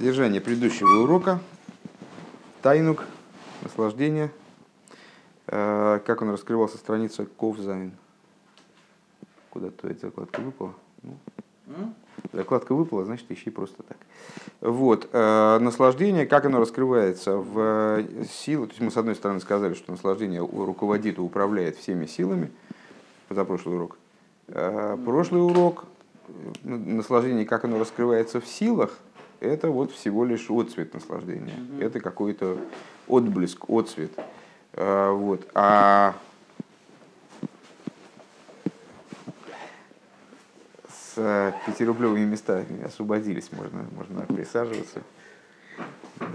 Содержание предыдущего урока. Тайнук, наслаждение. Э, как он раскрывался страница Ковзайн. Куда твоя закладка выпала? Ну, закладка выпала, значит, ищи просто так. Вот. Э, наслаждение, как оно раскрывается в силу. То есть мы, с одной стороны, сказали, что наслаждение руководит и управляет всеми силами. За прошлый урок. Э, прошлый урок наслаждение, как оно раскрывается в силах, это вот всего лишь отцвет наслаждения. Mm-hmm. Это какой-то отблеск, отцвет. А, вот. А с пятирублевыми местами освободились, можно, можно присаживаться. Да.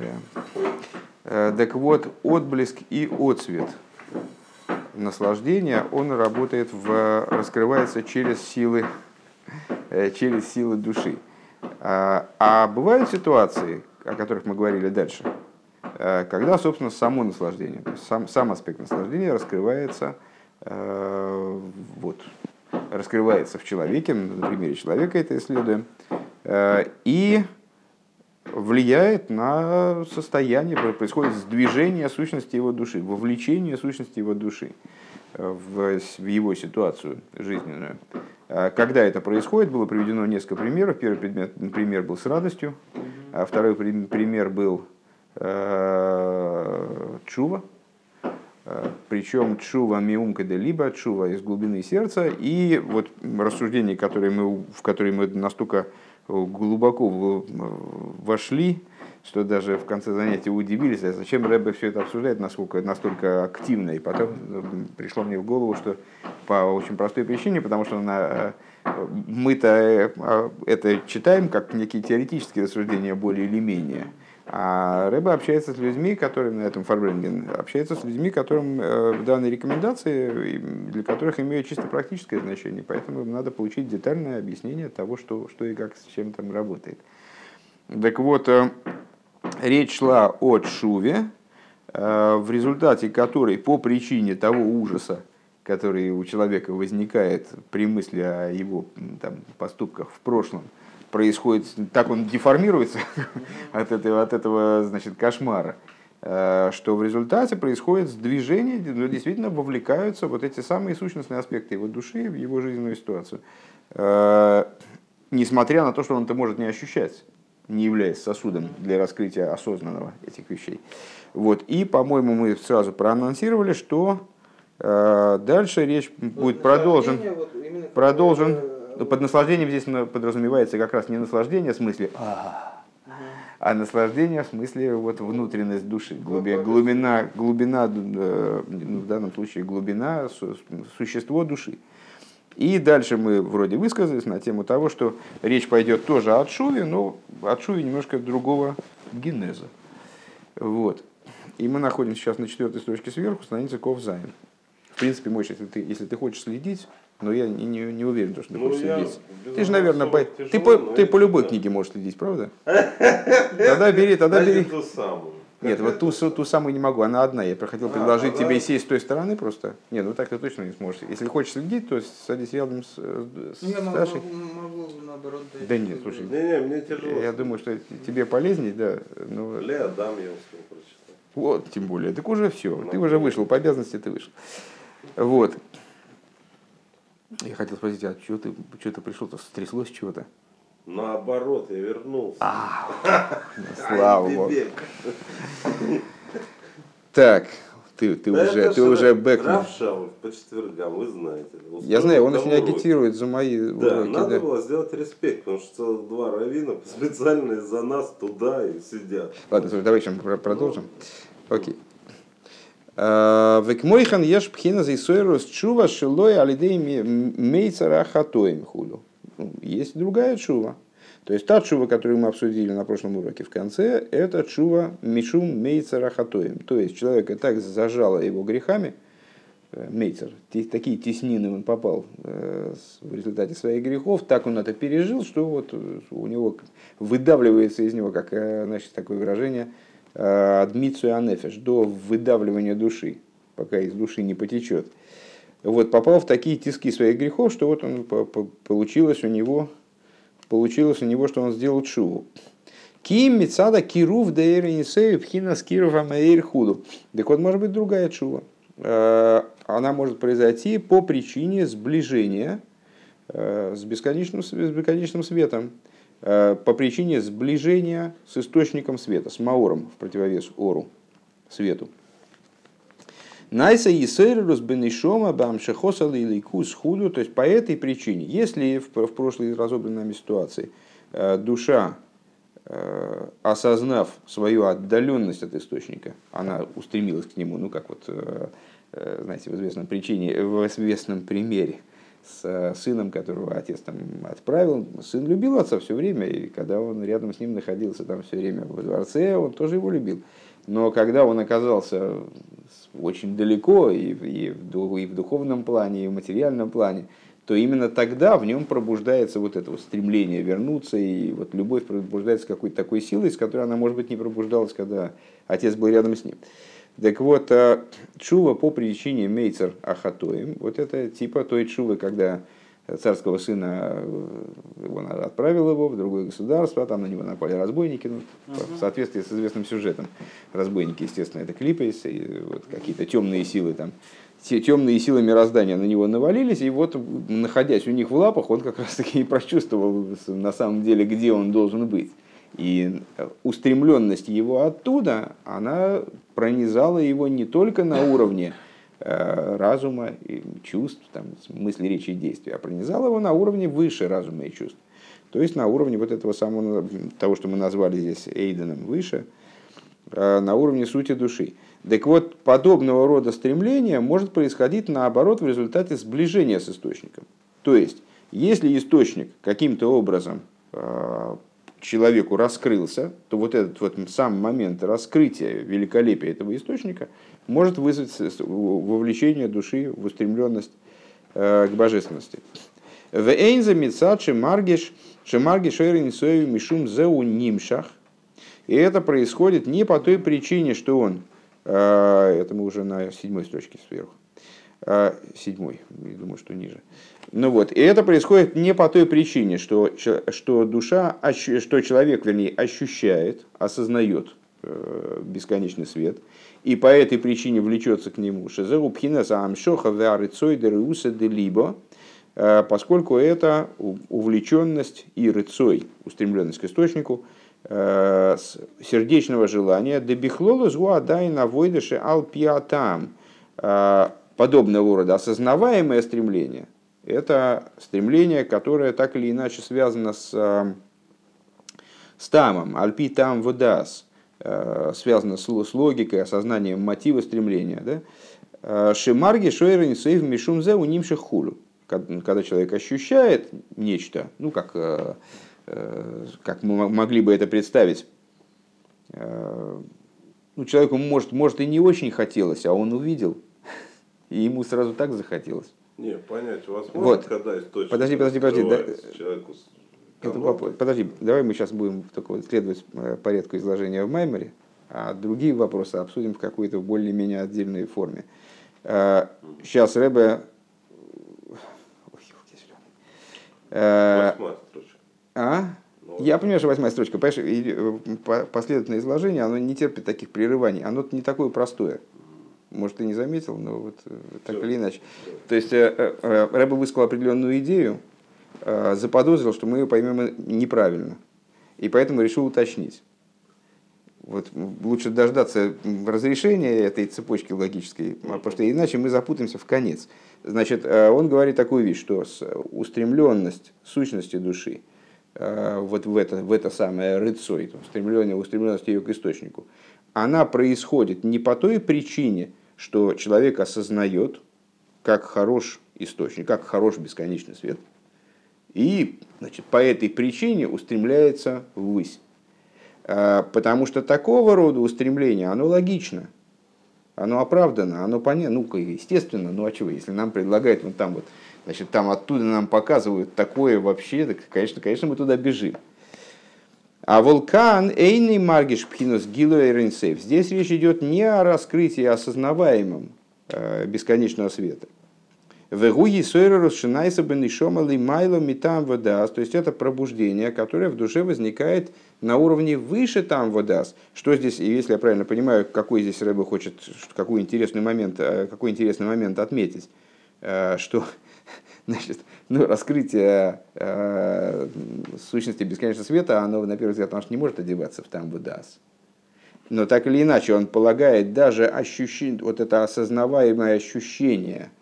А, так вот, отблеск и отцвет наслаждения, он работает в, раскрывается через силы, э, через силы души. А, а бывают ситуации, о которых мы говорили дальше, э, когда, собственно, само наслаждение, сам, сам аспект наслаждения раскрывается, э, вот, раскрывается в человеке, на примере человека это исследуем, э, и влияет на состояние, происходит сдвижение сущности его души, вовлечение сущности его души в, его ситуацию жизненную. А когда это происходит, было приведено несколько примеров. Первый предмет, пример был с радостью, а второй пример был э, чува, э, причем чува миумка де либо чува из глубины сердца, и вот рассуждения, которые мы, в которые мы настолько глубоко вошли, что даже в конце занятия удивились, а зачем Рэбе все это обсуждает насколько, настолько активно. И потом э, пришло мне в голову, что по очень простой причине, потому что на, э, мы-то э, а, это читаем как некие теоретические рассуждения более или менее. А Рэбе общается с людьми, которым на этом Фарбренген, общается с людьми, которым в данной рекомендации, для которых имеют чисто практическое значение. Поэтому им надо получить детальное объяснение того, что, что и как с чем там работает. Так вот, речь шла о Шуве, э, в результате которой по причине того ужаса, который у человека возникает при мысли о его там, поступках в прошлом, происходит, так он деформируется от этого, от этого значит, кошмара, э, что в результате происходит движение, ну, действительно вовлекаются вот эти самые сущностные аспекты его души в его жизненную ситуацию. Э, несмотря на то, что он это может не ощущать не являясь сосудом для раскрытия осознанного этих вещей. Вот. И, по-моему, мы сразу проанонсировали, что э, дальше речь будет продолжен. Вот продолжен. Ну, под наслаждением здесь подразумевается как раз не наслаждение в смысле а, а наслаждение в смысле вот внутренность души, глубина, глубина, глубина э, ну, в данном случае глубина, существо души. И дальше мы вроде высказались на тему того, что речь пойдет тоже о Шуве, но от Шуве немножко другого генеза. Вот. И мы находимся сейчас на четвертой строчке сверху, страница Ковзайн. В принципе, Мойш, если ты, если ты хочешь следить, но я не, не, не уверен, что ты ну, хочешь следить. Ты же, наверное, по, тяжело, ты, по, ты по любой книге можешь следить, правда? Тогда бери, тогда бери. Нет, вот ту, ту самую не могу, она одна. Я хотел а, предложить а, тебе сесть с той стороны просто. Нет, ну так ты точно не сможешь. Если хочешь следить, то садись рядом с, с я Сашей. Могу, могу, наоборот, да нет, слушай. Не, не, мне тяжело. Я думаю, что тебе полезнее, да. Но... Ле, дам я успел прочитать. Вот, тем более. Так уже все. Ты уже вышел, по обязанности ты вышел. Вот. Я хотел спросить, а что ты, что ты пришел-то? Стряслось чего-то? Наоборот, я вернулся. А, слава богу. Так, ты, ты да уже, ты уже бэкнул. по четвергам, вы знаете. Я знаю, он очень агитирует за мои да, уроки. Надо да. было сделать респект, потому что два равина специально из-за нас туда и сидят. Ладно, слушай, давай еще продолжим. Окей. А, Векмойхан еш пхина за Исойрус чува шилой алидей мейцара хатоем худу. Есть другая чува. То есть та чува, которую мы обсудили на прошлом уроке в конце, это чува мишум мейцера хатоем. То есть человека так зажало его грехами, э, мейцер, такие теснины он попал э, в результате своих грехов, так он это пережил, что вот у него выдавливается из него, как значит, такое выражение, адмицию анефеш, до выдавливания души, пока из души не потечет вот, попал в такие тиски своих грехов, что вот он получилось у него, получилось у него, что он сделал чуву. Ким мецада кирув дейр инсею пхина скиров амаэйр худу. Так вот, может быть другая чува. Э, она может произойти по причине сближения э, с бесконечным, с бесконечным светом, э, по причине сближения с источником света, с маором в противовес ору, свету. Найса Есерус Бенишома Бамшехоса Лиликус Худу, то есть по этой причине, если в, в прошлой разобранной нами ситуации душа Э, осознав свою отдаленность от источника, она устремилась к нему, ну как вот, э, э, знаете, в известном причине, в известном примере с сыном, которого отец там отправил. Сын любил отца все время, и когда он рядом с ним находился там все время во дворце, он тоже его любил. Но когда он оказался очень далеко и, и, в, и в духовном плане, и в материальном плане, то именно тогда в нем пробуждается вот это вот стремление вернуться, и вот любовь пробуждается какой-то такой силой, с которой она, может быть, не пробуждалась, когда отец был рядом с ним. Так вот, э, чува по причине мейцер ахатоим, вот это типа той чувы, когда царского сына, э, он отправил его в другое государство, там на него напали разбойники, ну, в соответствии с известным сюжетом. Разбойники, естественно, это клипейс, и вот какие-то темные силы там темные силы мироздания на него навалились, и вот, находясь у них в лапах, он как раз-таки и прочувствовал на самом деле, где он должен быть. И устремленность его оттуда, она пронизала его не только на уровне э, разума, и чувств, там, мысли, речи и действий, а пронизала его на уровне выше разума и чувств. То есть на уровне вот этого самого, того, что мы назвали здесь Эйденом выше, э, на уровне сути души. Так вот, подобного рода стремление может происходить наоборот в результате сближения с источником. То есть, если источник каким-то образом э, человеку раскрылся, то вот этот вот сам момент раскрытия великолепия этого источника может вызвать вовлечение души в устремленность э, к божественности. В Эйнза Мицат Шемаргиш Шемаргиш Мишум Зеу Нимшах. И это происходит не по той причине, что он а, это мы уже на седьмой строчке сверху. А, седьмой, думаю, что ниже. Ну вот, и это происходит не по той причине, что, что душа, что человек, вернее, ощущает, осознает э, бесконечный свет, и по этой причине влечется к нему. Шезеру пхинаса амшоха веарыцой деруса делибо, э, поскольку это увлеченность и рыцой, устремленность к источнику, Э, сердечного желания, дебихлолу зуадай на войдыше алпиатам, э, подобного рода осознаваемое стремление, это стремление, которое так или иначе связано с, с тамом, альпи там водас, связано с, с логикой, осознанием мотива стремления. Да? Шимарги шойрен сейв мишумзе у нимших хулю. Когда человек ощущает нечто, ну как Э, как мы могли бы это представить. Э, ну, человеку, может, может, и не очень хотелось, а он увидел, и ему сразу так захотелось. Не, понять возможно, вот. когда источник Подожди, подожди, подожди. Да, человеку это. Подожди, давай мы сейчас будем только следовать э, порядку изложения в Майморе, а другие вопросы обсудим в какой-то более-менее отдельной форме. Сейчас Рэбе... Восьмая строчка. А? Ну, Я понимаю, что восьмая строчка, понимаешь, э, последовательное изложение, оно не терпит таких прерываний, оно не такое простое. Может, ты не заметил, но вот э, так Все. или иначе. То есть э, Рэба высказал определенную идею, заподозрил, что мы ее поймем неправильно. И поэтому решил уточнить. Вот лучше дождаться разрешения этой цепочки логической, потому что иначе мы запутаемся в конец. Значит, он говорит такую вещь, что устремленность сущности души – Э, вот в это, в это самое рыцой, стремление, устремленность ее к источнику, она происходит не по той причине, что человек осознает, как хорош источник, как хорош бесконечный свет, и значит, по этой причине устремляется ввысь. Э, потому что такого рода устремление, оно логично, оно оправдано, оно понятно, ну, естественно, ну а чего, если нам предлагают вот там вот Значит, там оттуда нам показывают такое вообще, так, конечно, конечно, мы туда бежим. А вулкан Эйный Маргиш Пхинус Гилу Рейнсейв. Здесь речь идет не о раскрытии осознаваемом э, бесконечного света. Вегуги сойра расшинайся бенишома лимайло метам водас. То есть это пробуждение, которое в душе возникает на уровне выше там водас. Что здесь, если я правильно понимаю, какой здесь Рэбе хочет, какой интересный момент, э, какой интересный момент отметить, э, что значит, ну, раскрытие э, сущности бесконечного света, оно, на первый взгляд, может, не может одеваться в там водас. Но так или иначе, он полагает даже ощущение, вот это осознаваемое ощущение –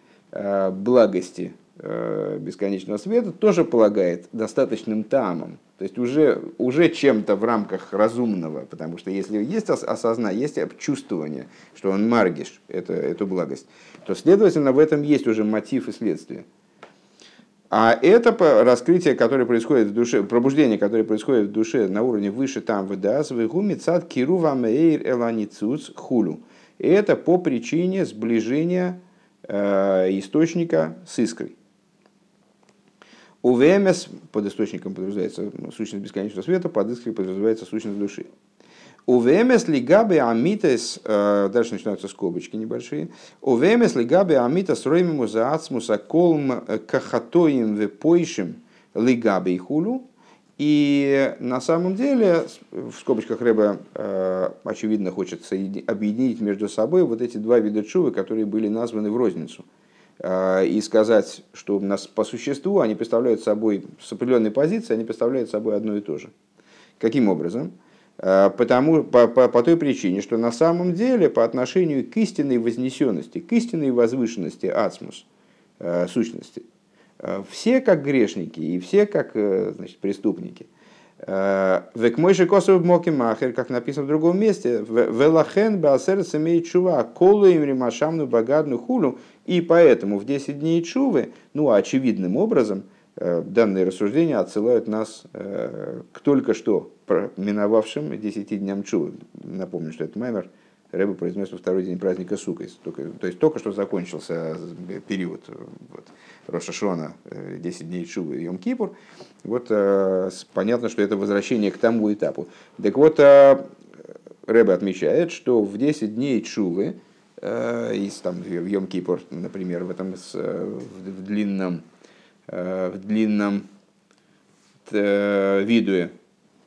благости э, бесконечного света тоже полагает достаточным тамом, то есть уже, уже чем-то в рамках разумного, потому что если есть осознание, есть чувствование, что он маргиш, это, эту благость, то, следовательно, в этом есть уже мотив и следствие. А это раскрытие, которое происходит в душе, пробуждение, которое происходит в душе на уровне выше там выдас, вегуми цад кирува мейр эланицуц хулю. Это по причине сближения Э, источника с искрой. У ВМС под источником подразумевается сущность бесконечного света, под искрой подразумевается сущность души. У ВМС лигабе амитес, э, дальше начинаются скобочки небольшие. У ВМС лигабе амитес роймиму за ацмуса колм кахатоим вепойшим лигабе и хулу. И на самом деле, в скобочках Рэба, э, очевидно, хочет объединить между собой вот эти два вида чувы, которые были названы в розницу. Э, и сказать, что у нас по существу они представляют собой, с определенной позиции, они представляют собой одно и то же. Каким образом? Э, потому, по, по, по той причине, что на самом деле по отношению к истинной вознесенности, к истинной возвышенности ацмус, сущности – все как грешники и все как э, значит, преступники. Э, Век мой же косов моки махер, как написано в другом месте, велахен баасер имеет чува, колу им римашамну багадну хулу, и поэтому в 10 дней чувы, ну, очевидным образом, данные рассуждения отсылают нас к только что миновавшим 10 дням чувы. Напомню, что это маймер – Рэба произнес во второй день праздника. Только, то есть только что закончился период вот, Рошашона, 10 э, дней Чувы и Йом-Кипур. Вот э, понятно, что это возвращение к тому этапу. Так вот, э, Рэба отмечает, что в 10 дней Чувы, из, там, в Йом-Кипур, например, в этом в длинном, в длинном видуе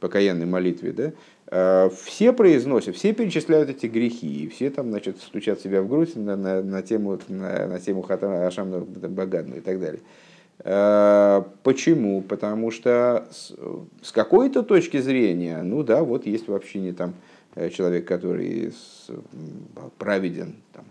покаянной молитве, да, Э, все произносят, все перечисляют эти грехи, и все там, значит, стучат себя в грудь на, на, на тему, на, на тему Хатана Ашамна Багадна и так далее. Э, почему? Потому что с, с какой-то точки зрения, ну да, вот есть вообще не там э, человек, который праведен, там,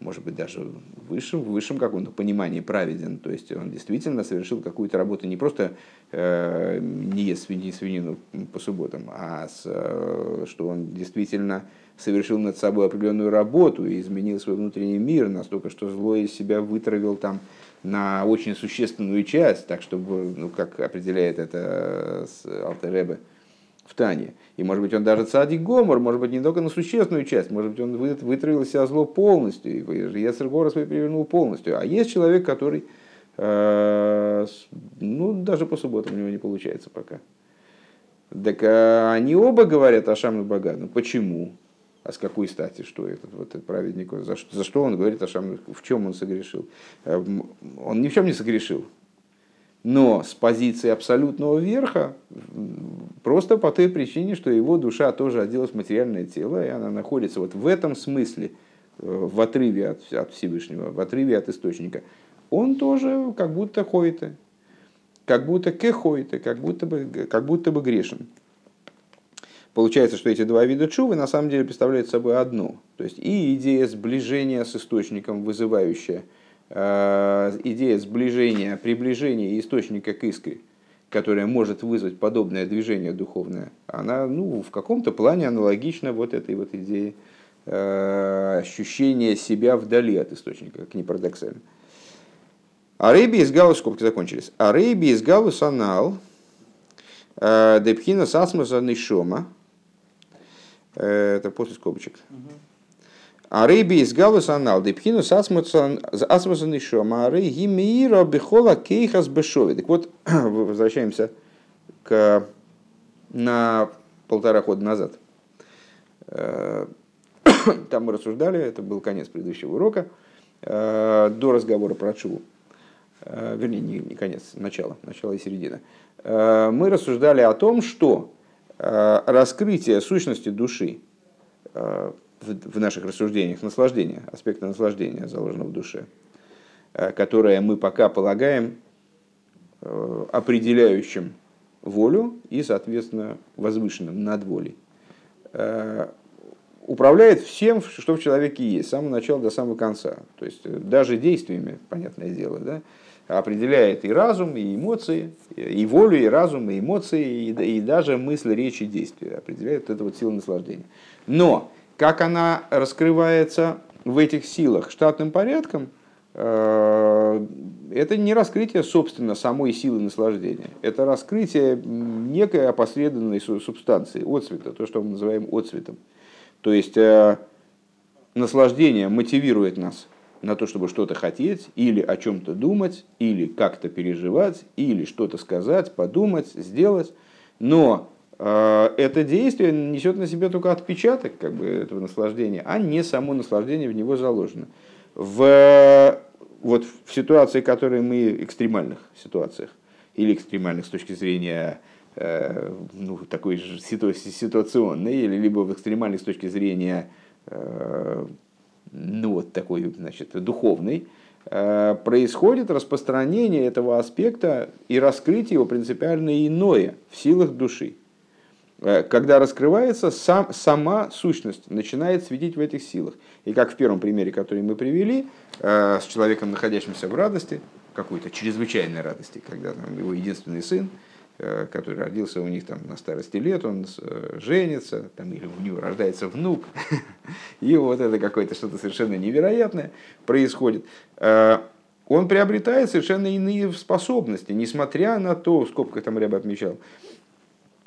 может быть, даже в высшем, в высшем каком-то понимании праведен. То есть он действительно совершил какую-то работу не просто э, не ест свини, свинину по субботам, а с, э, что он действительно совершил над собой определенную работу и изменил свой внутренний мир настолько, что зло из себя вытравил там на очень существенную часть, так чтобы, ну, как определяет это э, Алтеребе, в Тане. И может быть он даже цадик гомор, может быть не только на существенную часть, может быть он вытравил себя зло полностью, и Ецергора свой перевернул полностью. А есть человек, который, э, ну даже по субботам у него не получается пока. Так а они оба говорят о Шамну Багану. Почему? А с какой стати, что этот, вот этот праведник, за, за что он говорит о Шамну, в чем он согрешил? Э, он ни в чем не согрешил. Но с позиции абсолютного верха, просто по той причине, что его душа тоже оделась в материальное тело, и она находится вот в этом смысле, э, в отрыве от, от Всевышнего, в отрыве от источника, он тоже как будто ходит, как будто кеходит, как будто бы, как будто бы грешен. Получается, что эти два вида чувы на самом деле представляют собой одно. То есть и идея сближения с источником, вызывающая – идея сближения, приближения источника к искре, которая может вызвать подобное движение духовное, она ну, в каком-то плане аналогична вот этой вот идее э, ощущения себя вдали от источника, как ни парадоксально. Арейби из Галус, скобки закончились. Арейби из Галус анал, э, депхина сасмуса нишома, это после скобочек. Uh-huh. А рейби из галус анал, депхинус асмусан еще, рей гимиира бихола кейхас бешови. Так вот, возвращаемся к, на полтора хода назад. Э, там мы рассуждали, это был конец предыдущего урока, э, до разговора про Чуву. э, вернее, не, не конец, начало, начало и середина, мы рассуждали о том, что раскрытие сущности души в наших рассуждениях наслаждения, аспекта наслаждения, заложенного в душе, которое мы пока полагаем определяющим волю и, соответственно, возвышенным над волей управляет всем, что в человеке есть, с самого начала до самого конца. То есть э, даже действиями, понятное дело, да, определяет и разум, и эмоции, и волю, и разум, и эмоции, и, и даже мысль, речь и действия. Определяет это вот сила наслаждения. Но как она раскрывается в этих силах штатным порядком, э, это не раскрытие, собственно, самой силы наслаждения. Это раскрытие некой опосредованной субстанции, отцвета, то, что мы называем отцветом. То есть э, наслаждение мотивирует нас на то, чтобы что-то хотеть, или о чем-то думать, или как-то переживать, или что-то сказать, подумать, сделать. Но это действие несет на себе только отпечаток как бы, этого наслаждения, а не само наслаждение в него заложено. В, вот, в ситуации, которые мы, экстремальных ситуациях, или экстремальных с точки зрения Э, ну, такой же ситуационный, или либо в экстремальной с точки зрения э, ну, вот такой, значит, духовный, э, происходит распространение этого аспекта и раскрытие его принципиально иное в силах души. Когда раскрывается сам, сама сущность, начинает светить в этих силах. И как в первом примере, который мы привели, с человеком, находящимся в радости, какой-то чрезвычайной радости, когда там, его единственный сын, Э, который родился у них там на старости лет, он э, женится, там, или у него рождается внук, и вот это какое-то что-то совершенно невероятное происходит. Э, он приобретает совершенно иные способности, несмотря на то, сколько там Рэба отмечал,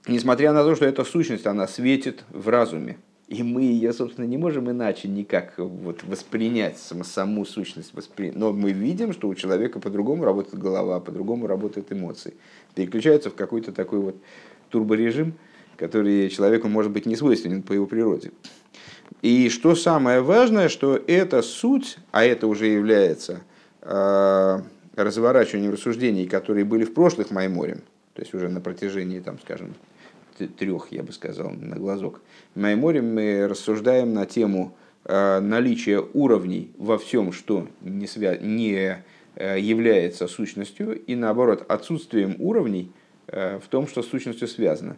несмотря на то, что эта сущность, она светит в разуме, и мы ее, собственно, не можем иначе никак вот воспринять саму, саму сущность. Воспри... Но мы видим, что у человека по-другому работает голова, по-другому работают эмоции. Переключаются в какой-то такой вот турборежим, который человеку может быть не свойственен по его природе. И что самое важное, что эта суть, а это уже является э, разворачиванием рассуждений, которые были в прошлых Майморем, то есть уже на протяжении, там, скажем, трех, я бы сказал, на глазок. Майморе мы рассуждаем на тему э, наличия уровней во всем, что не, свя... не э, является сущностью, и наоборот, отсутствием уровней э, в том, что с сущностью связано.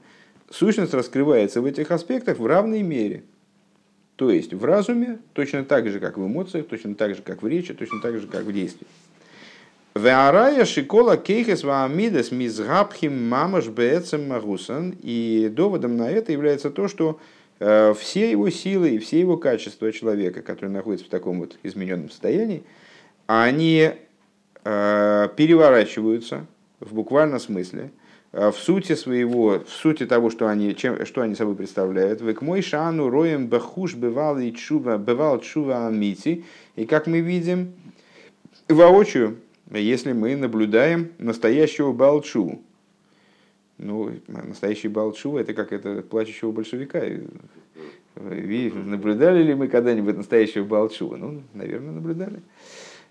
Сущность раскрывается в этих аспектах в равной мере. То есть в разуме, точно так же, как в эмоциях, точно так же, как в речи, точно так же, как в действии. Веарая шикола кейхес ваамидес мизгабхим мамаш бецем магусан. И доводом на это является то, что э, все его силы и все его качества человека, который находится в таком вот измененном состоянии, они э, переворачиваются в буквальном смысле э, в сути своего, в сути того, что они, чем, что они собой представляют. Вы к мой шану роем бахуш бывал и чува, бывал чува амити. И как мы видим, воочию если мы наблюдаем настоящего Балчу. Ну, настоящий Балчу это как это плачущего большевика. Наблюдали ли мы когда-нибудь настоящего Балчу? Ну, наверное, наблюдали.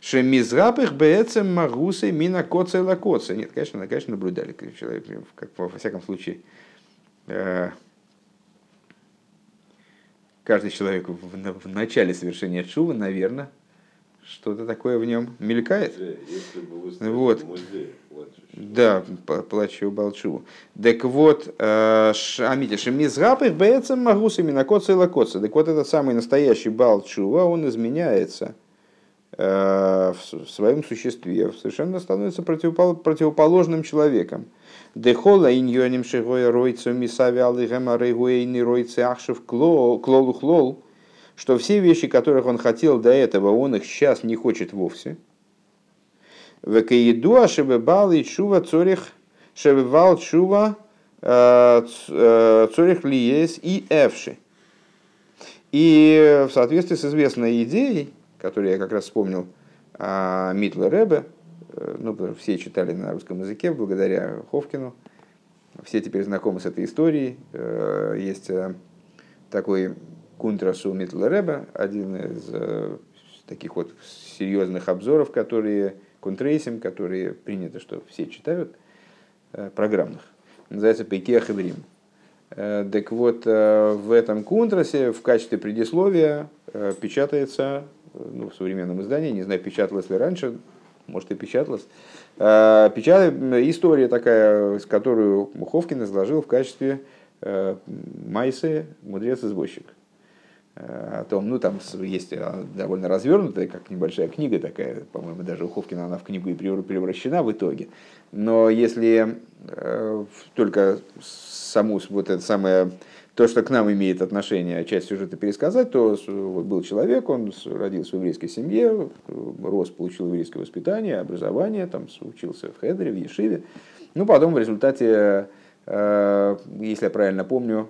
Шемизрапых бецем магусы мина коца и лакоца. Нет, конечно, конечно, наблюдали. Человек, как, во всяком случае, э, каждый человек в, в начале совершения чува, наверное, что-то такое в нем мелькает. вот. да, плачу Балчу. Так вот, э, Амитя, Шемизгапых бецем магус именно коца и лакоца. Так вот, этот самый настоящий Балчува, он изменяется э, в своем существе, совершенно становится противоположным человеком. Дехола иньоним шигоя ройца мисави алыгема рейгуэйни ройца ахшев клолу хлол что все вещи, которых он хотел до этого, он их сейчас не хочет вовсе. Векаидуа шебебал и чува цорих шебебал чува э, э, цорих лиес и эвши. И в соответствии с известной идеей, которую я как раз вспомнил о Митле Ребе, э, ну, все читали на русском языке благодаря Ховкину, все теперь знакомы с этой историей. Есть такой Кунтрасу Митлереба, один из э, таких вот серьезных обзоров, которые контрейсим, которые принято, что все читают, программных. Называется Пекех Иврим. Так вот, в этом контрасе в качестве предисловия печатается ну, в современном издании, не знаю, печаталось ли раньше, может и печаталось, печат... история такая, с которую Муховкин изложил в качестве Майсы «Мудрец-извозчик». Э, о том, ну там есть э, довольно развернутая, как небольшая книга такая, по-моему, даже у Ховкина она в книгу и превращена в итоге. Но если э, только саму вот это самое, то, что к нам имеет отношение, часть сюжета пересказать, то вот был человек, он родился в еврейской семье, рос, получил еврейское воспитание, образование, там учился в Хедере, в Ешиве. Ну, потом в результате, если я правильно помню,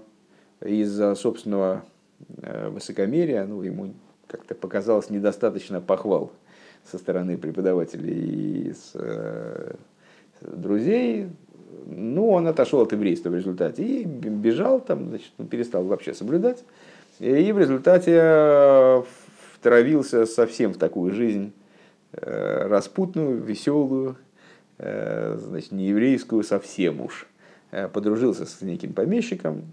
из-за собственного высокомерия, ну, ему как-то показалось недостаточно похвал со стороны преподавателей и с, э, друзей. Ну, он отошел от еврейства в результате и бежал там, значит, ну, перестал вообще соблюдать. И в результате э, втравился совсем в такую жизнь э, распутную, веселую, значит, не еврейскую совсем уж. Подружился с неким помещиком,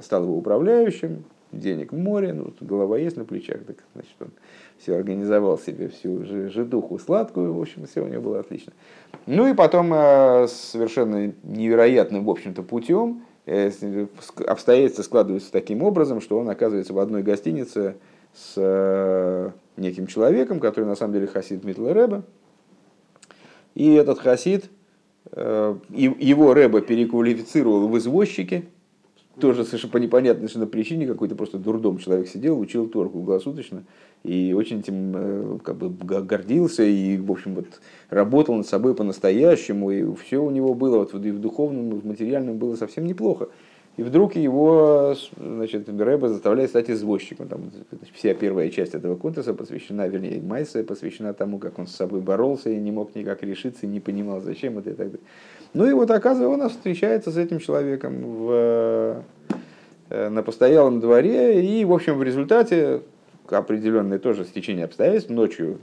стал его управляющим, денег море, ну, голова есть на плечах, так, значит, он все организовал себе всю жидуху сладкую, в общем, все у него было отлично. Ну и потом э, совершенно невероятным, в общем-то, путем э, обстоятельства складываются таким образом, что он оказывается в одной гостинице с э, неким человеком, который на самом деле хасид Митла Рэба. И этот хасид, его Рэба переквалифицировал в извозчики – тоже совершенно по непонятной совершенно причине какой-то просто дурдом человек сидел, учил Тор круглосуточно и очень этим э, как бы гордился и, в общем, вот работал над собой по-настоящему, и все у него было, вот и в духовном, и в материальном было совсем неплохо. И вдруг его, значит, Рэба заставляет стать извозчиком. Там, вся первая часть этого конкурса посвящена, вернее, Майса посвящена тому, как он с собой боролся и не мог никак решиться, не понимал, зачем это и так далее. Ну и вот оказывается, он встречается с этим человеком в, э, на постоялом дворе, и, в общем, в результате определенное тоже стечение обстоятельств, ночью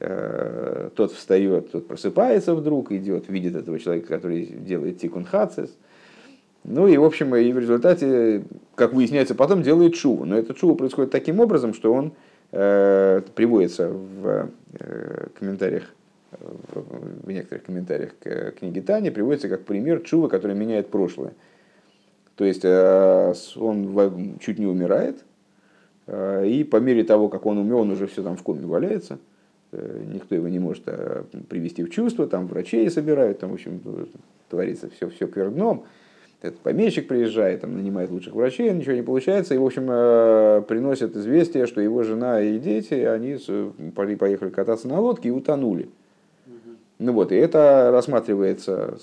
э, тот встает, тот просыпается вдруг, идет, видит этого человека, который делает тикун хацис, ну и, в общем, и в результате, как выясняется потом, делает шуву. Но это шува происходит таким образом, что он э, приводится в э, комментариях в некоторых комментариях к книге Тани приводится как пример чува, который меняет прошлое. То есть э, он чуть не умирает, э, и по мере того, как он умер, он уже все там в коме валяется, э, никто его не может привести в чувство, там врачей собирают, там, в общем, творится все, все кверх дном. Этот помещик приезжает, там, нанимает лучших врачей, ничего не получается, и, в общем, приносят известие, что его жена и дети, они поехали кататься на лодке и утонули. Ну вот, и это рассматривается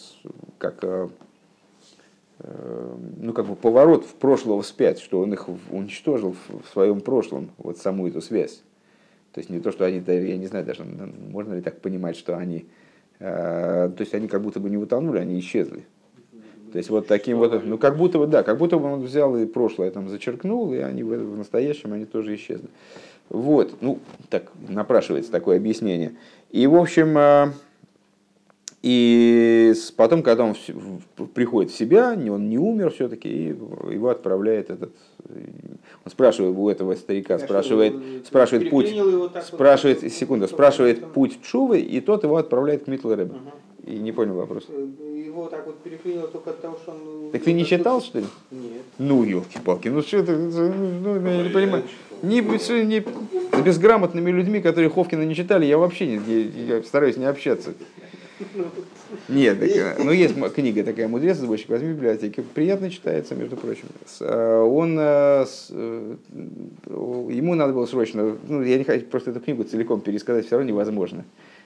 как, э, э, ну, как бы поворот в прошлого вспять, что он их уничтожил в своем прошлом, вот саму эту связь. То есть не то, что они, я не знаю даже, можно ли так понимать, что они, э, то есть они как будто бы не утонули, они исчезли. То есть вот таким вот, ну как будто бы, да, как будто бы он взял и прошлое там зачеркнул, и они в, в настоящем, они тоже исчезли. Вот, ну, так напрашивается такое объяснение. И, в общем, и потом, когда он приходит в себя, он не умер все-таки, и его отправляет этот... Он спрашивает у этого старика, спрашивает, спрашивает путь, спрашивает, секунду, спрашивает путь Чувы, и тот его отправляет к Митл Рэбе. Угу. И не понял вопрос. Э, его так вот переклинило только от того, что он... Так ты не читал, что ли? Нет. Ну, елки-палки, ну что ты, ну, я не понимаю. Не, не, с безграмотными людьми, которые Ховкина не читали, я вообще не, я стараюсь не общаться. Нет, так, э, ну есть книга такая «Мудрец, сборщик, возьми в библиотеке». Приятно читается, между прочим. Э, он, э, ему надо было срочно, ну я не хочу просто эту книгу целиком пересказать, все равно невозможно.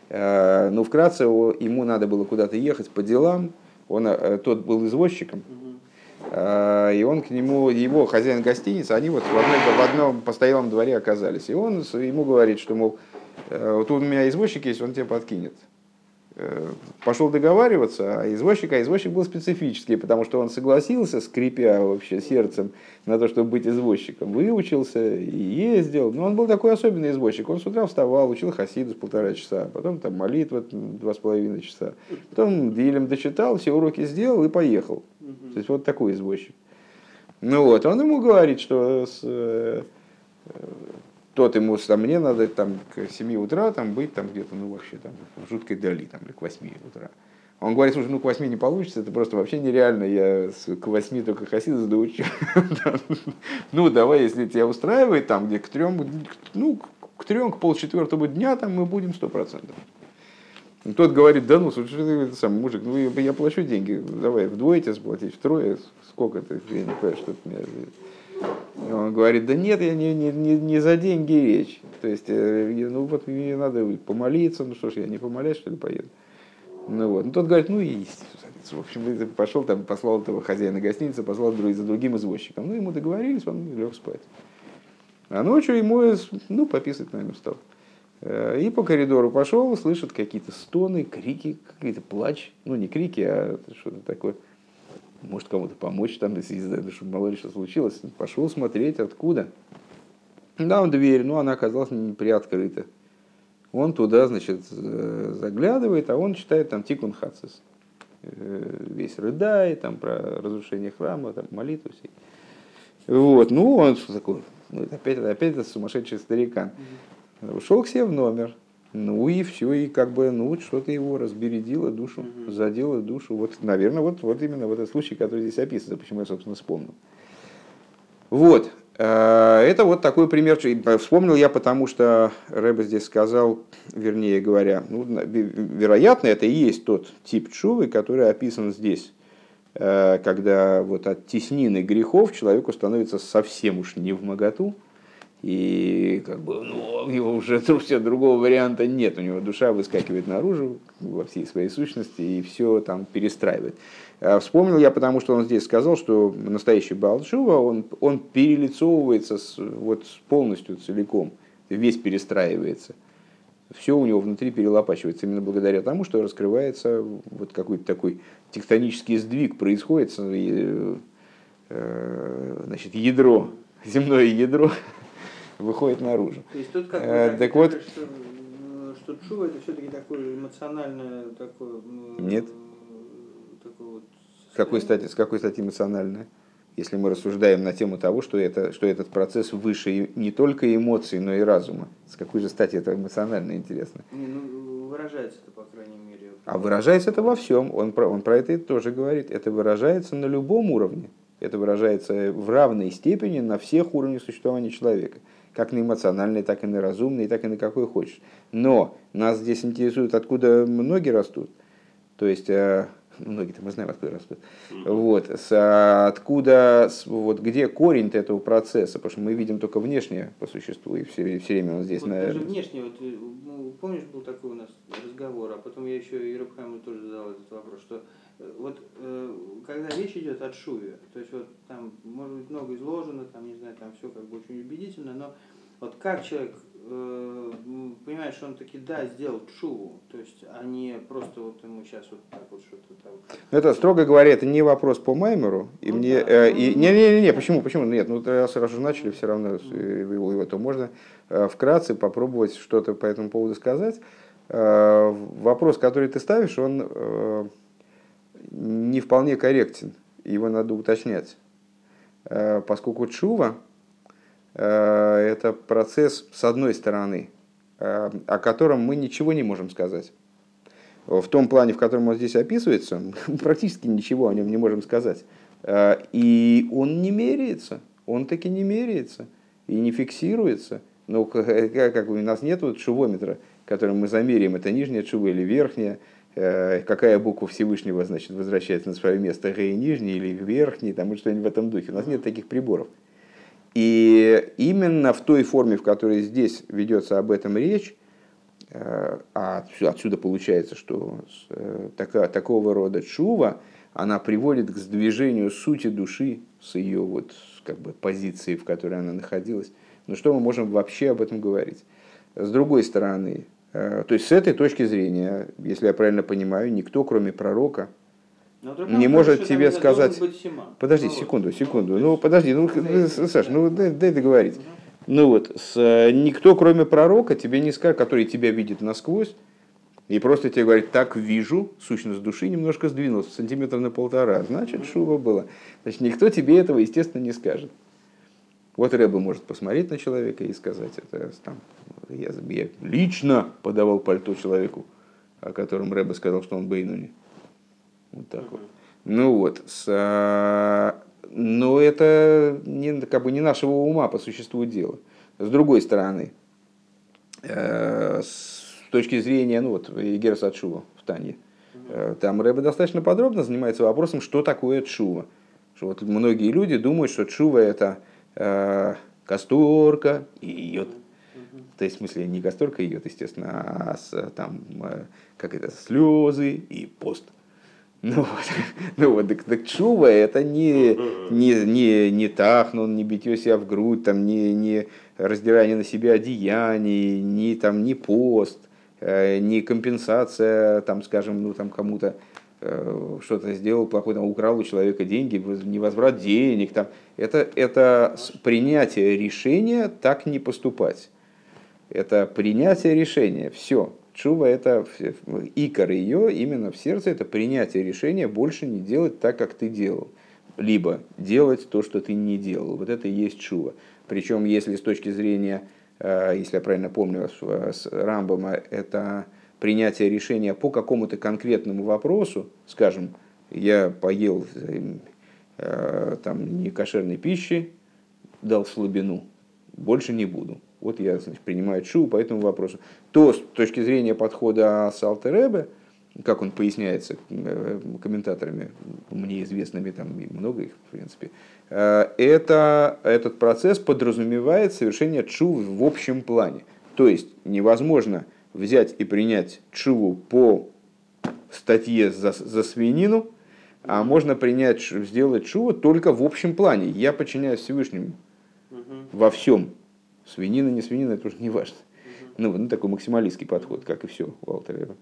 Но вкратце ему надо было куда-то ехать по делам, он, тот был извозчиком, и он к нему, его хозяин гостиницы, они вот в, одной, в одном постоялом дворе оказались. И он ему говорит, что, мол, вот у меня извозчик есть, он тебе подкинет пошел договариваться, а извозчик, а извозчик был специфический, потому что он согласился, скрипя вообще сердцем, на то, чтобы быть извозчиком, выучился и ездил. Но он был такой особенный извозчик. Он с утра вставал, учил хасиду с полтора часа, потом там молитва два с половиной часа, потом Дилем дочитал, все уроки сделал и поехал. То есть вот такой извозчик. Ну вот, он ему говорит, что с, э, тот ему, там, мне надо там, к 7 утра там, быть там где-то, ну вообще там, в жуткой дали, там, или к 8 утра. Он говорит, слушай, ну к 8 не получится, это просто вообще нереально, я к 8 только хасидус доучу. Ну, давай, если тебя устраивает, там, где к трем, ну, к трем, к полчетвертого дня, там мы будем сто процентов. Тот говорит, да ну, слушай, ты сам мужик, ну я плачу деньги, давай вдвое тебе заплатить, втрое, сколько ты, я не понимаю, что ты меня и он говорит, да нет, я не, не, не, не за деньги речь. То есть, э, ну вот мне надо помолиться, ну что ж, я не помоляюсь, что ли, поеду. Ну вот, ну тот говорит, ну и в общем, пошел там, послал этого хозяина гостиницы, послал за другим извозчиком. Ну, ему договорились, он лег спать. А ночью ему, ну, пописать, наверное, стал. Э, и по коридору пошел, слышит какие-то стоны, крики, какие-то плач. Ну, не крики, а что-то такое может кому-то помочь там, если чтобы мало ли что случилось. Пошел смотреть, откуда. Да, он дверь, но она оказалась приоткрыта. Он туда, значит, заглядывает, а он читает там Тикун Хацис. Э, весь рыдает, там про разрушение храма, там молитву все. Вот, ну он такой, ну, опять, опять это сумасшедший старикан. Ушел к себе в номер, ну и все, и как бы, ну вот что-то его разбередило душу, угу. задело душу. Вот, наверное, вот, вот именно в этот случай, который здесь описан, почему я, собственно, вспомнил. Вот, э, это вот такой пример. Вспомнил я, потому что Рэбе здесь сказал, вернее говоря, ну, вероятно, это и есть тот тип чувы, который описан здесь, э, когда вот от теснины грехов человеку становится совсем уж не в моготу, и как бы, ну, у него уже все, другого варианта нет. У него душа выскакивает наружу во всей своей сущности и все там перестраивает. А вспомнил я, потому что он здесь сказал, что настоящий Балшува, он, он перелицовывается с, вот полностью целиком, весь перестраивается. Все у него внутри перелопачивается именно благодаря тому, что раскрывается вот какой-то такой тектонический сдвиг происходит, э, значит, ядро, земное ядро выходит наружу. То есть тут как бы э, так, так вот, что, что чува это все-таки такое эмоциональное такое. Нет. Такое вот с какой стати, с какой стати эмоциональное? Если мы рассуждаем на тему того, что, это, что этот процесс выше не только эмоций, но и разума. С какой же стати это эмоционально интересно? Не, ну, выражается это, по крайней мере. А выражается это во всем. Он про, он про это тоже говорит. Это выражается на любом уровне. Это выражается в равной степени на всех уровнях существования человека как на эмоциональный, так и на разумный, так и на какой хочешь. Но нас здесь интересует, откуда ноги растут. То есть, э, ну, ноги-то мы знаем, откуда растут. Вот, с, откуда, вот где корень этого процесса, потому что мы видим только внешнее по существу, и все, все время он здесь, вот наверное... Даже внешнее, вот, э, ну, помнишь, был такой у нас разговор, а потом я еще и Рабхайму тоже задал этот вопрос, что э, вот когда речь идет о шуве, то есть вот там может быть много изложено, там не знаю, там все как бы очень убедительно, но вот как человек э, понимает, что он таки да, сделал чуву, то есть, а не просто вот ему сейчас вот так вот что-то там. Это, строго говоря, это не вопрос по Маймеру. И ну, мне, да. э, и, не, не, не, не, почему, почему? Нет, ну раз сразу начали, все равно его, его то можно э, вкратце попробовать что-то по этому поводу сказать. Э, вопрос, который ты ставишь, он э, не вполне корректен. Его надо уточнять. Э, поскольку чува, Э, это процесс, с одной стороны, э, о котором мы ничего не можем сказать. В том плане, в котором он здесь описывается, мы практически ничего о нем не можем сказать. И он не меряется, он таки не меряется и не фиксируется. Ну, как у нас нет вот шувометра, которым мы замеряем, это нижняя шува или верхняя, какая буква Всевышнего значит, возвращается на свое место, г нижний или верхний, там что-нибудь в этом духе. У нас нет таких приборов. И именно в той форме, в которой здесь ведется об этом речь, э, а отсюда получается, что э, такого рода чува, она приводит к сдвижению сути души с ее вот, как бы, позиции, в которой она находилась. Но что мы можем вообще об этом говорить? С другой стороны, То есть с этой точки зрения, если я правильно понимаю, никто, кроме пророка, не может тебе сказать... Подожди, ну, секунду, секунду. Ну, подожди, ну, Саш, ну, дай, дай договорить. Угу. Ну вот, с, никто, кроме пророка, тебе не скажет, который тебя видит насквозь, и просто тебе говорит, так вижу, сущность души немножко сдвинулась, сантиметр на полтора, значит, шува было. Значит, никто тебе этого, естественно, не скажет. Вот Рэба может посмотреть на человека и сказать, это там, я, я лично подавал пальто человеку, о котором Рэба сказал, что он Бейнуни. Вот так вот. Ну вот, с, но это не, как бы не нашего ума по существу дела. С другой стороны, э, с точки зрения, ну вот, Игера Садшува в Тане, э, там Рэба достаточно подробно занимается вопросом, что такое Чува. Что вот многие люди думают, что Чува это касторка и йод. То есть, в смысле, не касторка йод, естественно, а с, там, э, как это, слезы и пост. Ну вот, ну вот так, так чува это не, не, не, не тахнун, не битье себя в грудь, там, не, не раздирание на себя одеяний, не, там, не пост, э, не компенсация, там, скажем, ну, там, кому-то э, что-то сделал плохое, там, украл у человека деньги, не возврат денег. Там. Это, это принятие решения так не поступать. Это принятие решения. Все. Чува это икор ее именно в сердце, это принятие решения больше не делать так, как ты делал. Либо делать то, что ты не делал. Вот это и есть чува. Причем, если с точки зрения, э, если я правильно помню, с Рамбома, это принятие решения по какому-то конкретному вопросу, скажем, я поел э, там некошерной пищи, дал слабину, больше не буду вот я значит, принимаю шу по этому вопросу, то с точки зрения подхода с Алтеребе, как он поясняется э, комментаторами, мне известными, там много их, в принципе, э, это, этот процесс подразумевает совершение чу в общем плане. То есть невозможно взять и принять чуву по статье за, за свинину, а можно принять, сделать чуву только в общем плане. Я подчиняюсь Всевышнему во всем. Свинина, не свинина, это уже не важно. Ну, ну, такой максималистский подход, как и все у Алтарера.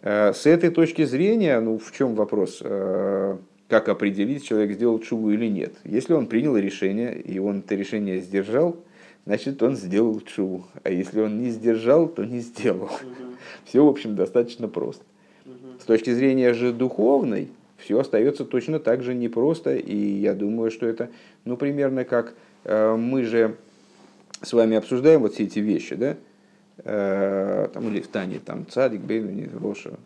Э, с этой точки зрения, ну, в чем вопрос? Э, как определить, человек сделал чуву или нет? Если он принял решение, и он это решение сдержал, значит, он сделал чуву. А если он не сдержал, то не сделал. Все, в общем, достаточно просто. С точки зрения же духовной, все остается точно так же непросто. И я думаю, что это, ну, примерно как э, мы же с вами обсуждаем вот все эти вещи, да, э, там, или в Тане, там, Цадик, Бейнуни, Роша.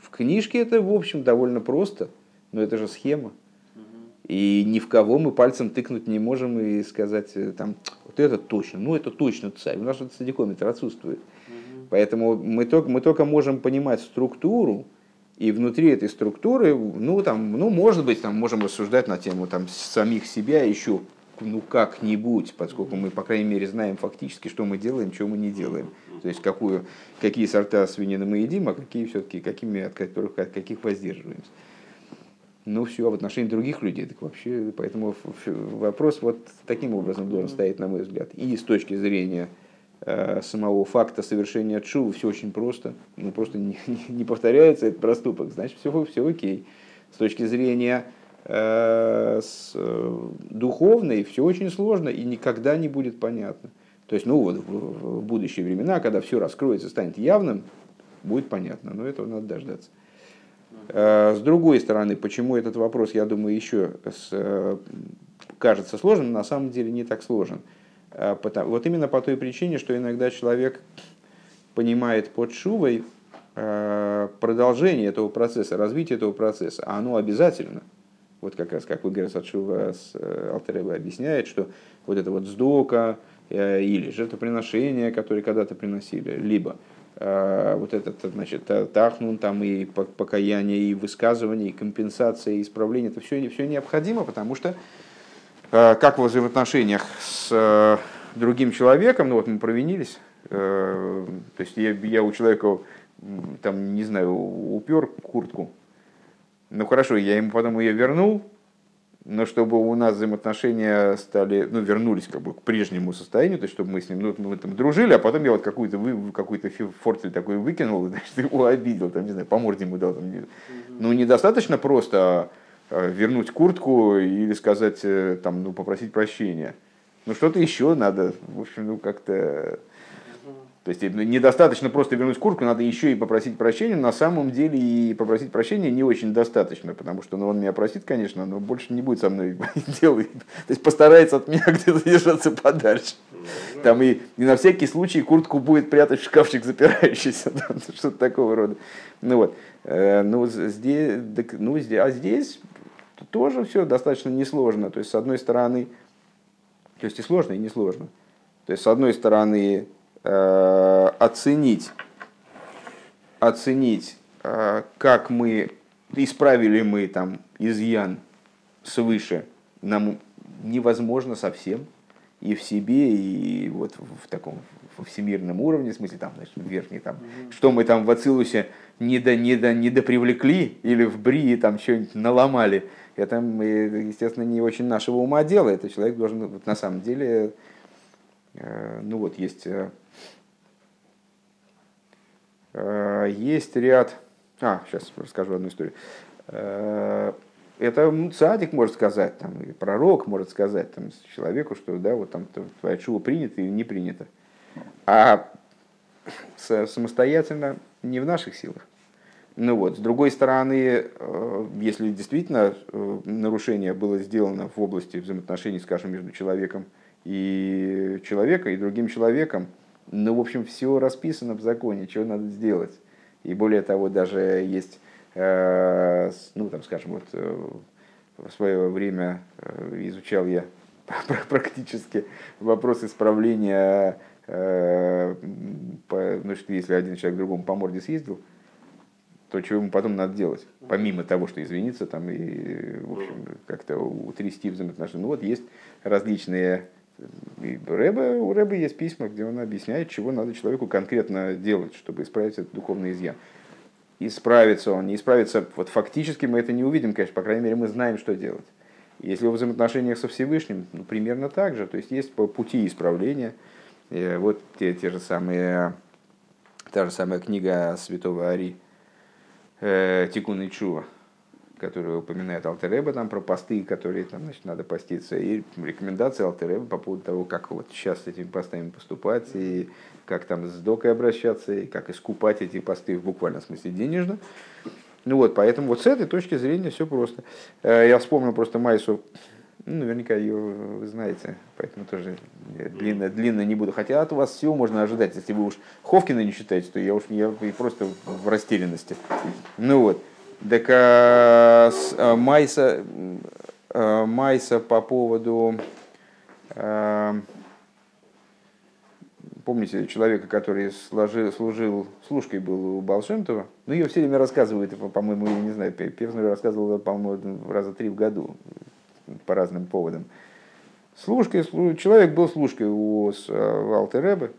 В книжке это, в общем, довольно просто, но это же схема. И ни в кого мы пальцем тыкнуть не можем и сказать, э, там, вот это точно, ну это точно царь. У нас вот садикометр отсутствует. Поэтому мы только, мы только можем понимать структуру, и внутри этой структуры, ну, там, ну, может быть, там можем рассуждать на тему там, самих себя еще ну как-нибудь, поскольку мы, по крайней мере, знаем фактически, что мы делаем, чего мы не делаем. То есть какую, какие сорта свинины мы едим, а какие все-таки, какими, от которых, от каких воздерживаемся. Ну все, а в отношении других людей, так вообще, поэтому вопрос вот таким образом должен стоять, на мой взгляд. И с точки зрения э, самого факта совершения чува все очень просто. Ну просто не, не повторяется этот проступок, значит все, все окей. С точки зрения Э, с э, духовной все очень сложно и никогда не будет понятно. То есть, ну вот в будущие времена, когда все раскроется, станет явным, будет понятно, но этого надо дождаться. Э, с другой стороны, почему этот вопрос, я думаю, еще с, кажется сложным, на самом деле не так сложен. Вот именно по той причине, что иногда человек понимает под шувой продолжение этого процесса, развитие этого процесса, а оно обязательно – вот как раз, как Игорь Садшува с э, Алтереба объясняет, что вот это вот сдока э, или жертвоприношение, которые когда-то приносили, либо э, вот этот, значит, тахнун, там и покаяние, и высказывание, и компенсация, и исправление, это все, все необходимо, потому что как в взаимоотношениях с другим человеком, ну вот мы провинились, то есть я, я у человека, там, не знаю, упер куртку, ну хорошо, я ему потом ее вернул, но чтобы у нас взаимоотношения стали, ну, вернулись как бы к прежнему состоянию, то есть чтобы мы с ним, ну, мы там дружили, а потом я вот какую-то вы, какой-то фортель такой выкинул, и, значит, его обидел, там, не знаю, по морде ему дал. Там, ну, недостаточно просто э, вернуть куртку или сказать, э, там, ну, попросить прощения. Ну, что-то еще надо, в общем, ну, как-то то есть ну, недостаточно просто вернуть куртку, надо еще и попросить прощения. На самом деле и попросить прощения не очень достаточно, потому что ну, он меня просит, конечно, но больше не будет со мной делать. То есть постарается от меня где-то держаться подальше. Там и, и на всякий случай куртку будет прятать в шкафчик запирающийся, что-то такого рода. Ну вот, э, ну здесь, ну здесь, а здесь тоже все достаточно несложно. То есть с одной стороны, то есть и сложно, и несложно. То есть с одной стороны оценить, оценить, э, как мы исправили мы там изъян свыше, нам невозможно совсем. И в себе, и вот в таком во всемирном уровне, в смысле там, значит, верхний там, mm-hmm. что мы там в Ацилусе не до, не до, не допривлекли или в Брии там что-нибудь наломали, это, естественно, не очень нашего ума дело, это человек должен, вот, на самом деле, э, ну вот есть Э, есть ряд... А, сейчас расскажу одну историю. Э, это цадик может сказать, там, и пророк может сказать там, человеку, что да, вот там твоя чува принята или не принята. А самостоятельно не в наших силах. Ну вот, с другой стороны, э, если действительно нарушение было сделано в области взаимоотношений, скажем, между человеком и человеком, и другим человеком, ну, в общем, все расписано в законе, что надо сделать. И более того, даже есть, э, ну, там, скажем, вот э, в свое время э, изучал я практически вопрос исправления, ну, что если один человек другому по морде съездил, то что ему потом надо делать? Помимо того, что извиниться там и, в общем, как-то утрясти взаимоотношения. Ну вот есть различные и Рэбе, у Рэбе есть письма, где он объясняет, чего надо человеку конкретно делать, чтобы исправить этот духовный изъян. Исправится он, не исправится, вот фактически мы это не увидим, конечно, по крайней мере мы знаем, что делать. Если в взаимоотношениях со Всевышним, ну, примерно так же, то есть есть пути исправления. И вот те, те же самые, та же самая книга святого Ари, э, Тикун и Чува, который упоминает Алтереба там про посты, которые там, значит, надо поститься, и рекомендации Алтереба по поводу того, как вот сейчас с этими постами поступать, и как там с докой обращаться, и как искупать эти посты в буквальном смысле денежно. Ну вот, поэтому вот с этой точки зрения все просто. Э, я вспомнил просто Майсу, ну, наверняка ее вы знаете, поэтому тоже длинно, длинно не буду. Хотя от вас всего можно ожидать. Если вы уж Ховкина не читаете, то я уж я просто в растерянности. Ну вот. Так с, а, Майса, а, Майса по поводу, помните, человека, который сложил, служил, служкой был у Балшемтова, ну ее все время рассказывают, по-моему, я не знаю, Певзнер рассказывал, по-моему, раза три в году по разным поводам. Служкой, человек был служкой у Алтеребе,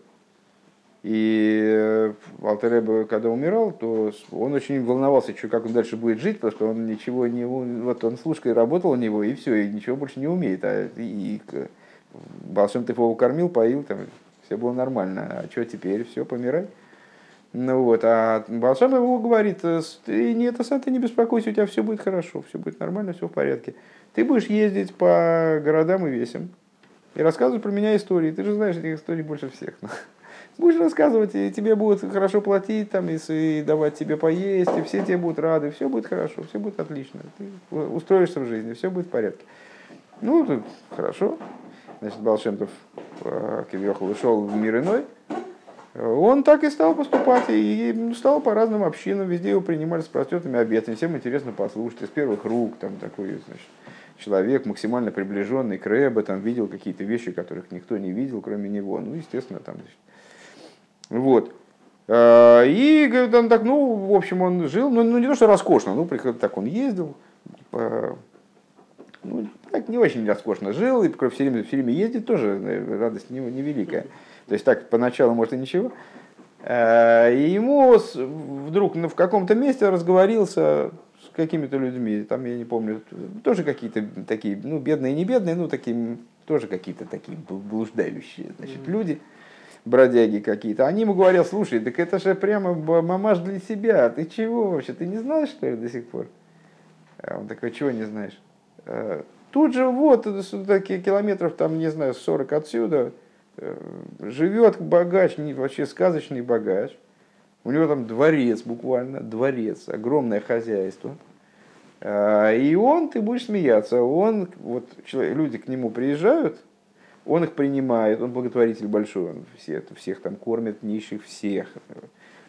и э, Алтереба, когда умирал, то он очень волновался, что, как он дальше будет жить, потому что он ничего не... Вот он служкой работал у него, и все, и ничего больше не умеет. А, и, и Балшем ты его кормил, поил, там, все было нормально. А что теперь? Все, помирай. Ну вот, а Балшам его говорит, ты не, это, ты не беспокойся, у тебя все будет хорошо, все будет нормально, все в порядке. Ты будешь ездить по городам и весям и рассказывать про меня истории. Ты же знаешь этих историй больше всех. Будешь рассказывать, и тебе будут хорошо платить, там, и, и давать тебе поесть, и все тебе будут рады, все будет хорошо, все будет отлично. Ты устроишься в жизни, все будет в порядке. Ну, тут хорошо. Значит, Балшемтов э, Кивьехал ушел в мир иной. Он так и стал поступать, и стал по разным общинам, везде его принимали с простетными обетами. Всем интересно послушать из первых рук, там такой, значит, человек максимально приближенный к Рэбе, там видел какие-то вещи, которых никто не видел, кроме него. Ну, естественно, там значит, вот. А, и он так, ну, в общем, он жил, ну, ну не то, что роскошно, ну, так он ездил, типа, ну, так не очень роскошно жил, и в фильме, в фильме ездит тоже радость невеликая. То есть так поначалу, может, и ничего. А, и ему вдруг ну, в каком-то месте разговорился с какими-то людьми, там, я не помню, тоже какие-то такие, ну, бедные, не бедные, ну, такие, тоже какие-то такие блуждающие, значит, люди, бродяги какие-то. Они ему говорят, слушай, так это же прямо мамаш для себя, ты чего вообще, ты не знаешь, что ли, до сих пор? А он такой, чего не знаешь? «Э, тут же вот, такие километров, там, не знаю, 40 отсюда, э, живет богач, вообще сказочный богач, у него там дворец буквально, дворец, огромное хозяйство. А, и он, ты будешь смеяться, он, вот люди к нему приезжают, он их принимает, он благотворитель большой, он все, всех там кормит, нищих, всех.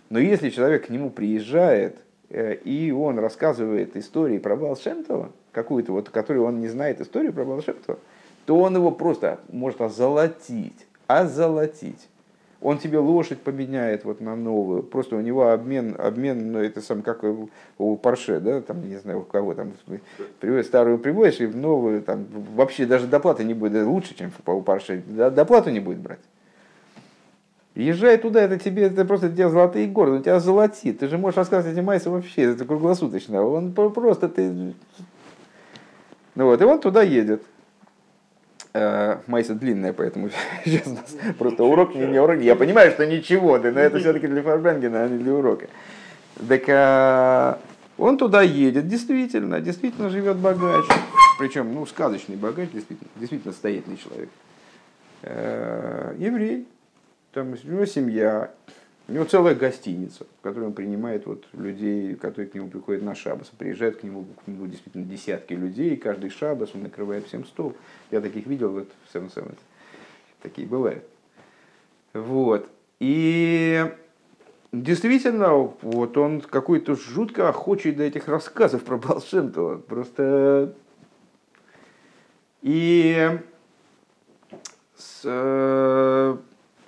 Но если человек к нему приезжает, э, и он рассказывает истории про Балшемтова, какую-то, вот, которую он не знает историю про Балшемтова, то он его просто может озолотить, озолотить он тебе лошадь поменяет вот на новую. Просто у него обмен, обмен, ну, это сам как у Порше, да, там, не знаю, у кого там, приводишь старую приводишь и в новую, там, вообще даже доплаты не будет, лучше, чем у Порше, доплату не будет брать. Езжай туда, это тебе, это просто тебе золотые горы, он тебя золотит. Ты же можешь рассказывать эти майсы вообще, это круглосуточно. Он просто ты... Ну вот, и он туда едет. Э, Майса длинная, поэтому сейчас у нас просто урок, не, не урок. Я понимаю, что ничего, да, но это все-таки для Фарбенгена, а не для урока. Так а, он туда едет, действительно, действительно живет богач. Причем, ну, сказочный богач, действительно, действительно состоятельный человек. Э, еврей, там у него семья, у него целая гостиница, в которой он принимает вот людей, которые к нему приходят на шабас. Приезжают к нему, к нему действительно десятки людей, каждый шабас он накрывает всем стол. Я таких видел вот, в Seven Seven. Такие бывают. Вот. И действительно, вот он какой-то жутко охочий до этих рассказов про Балшемтова. Просто... И с, э,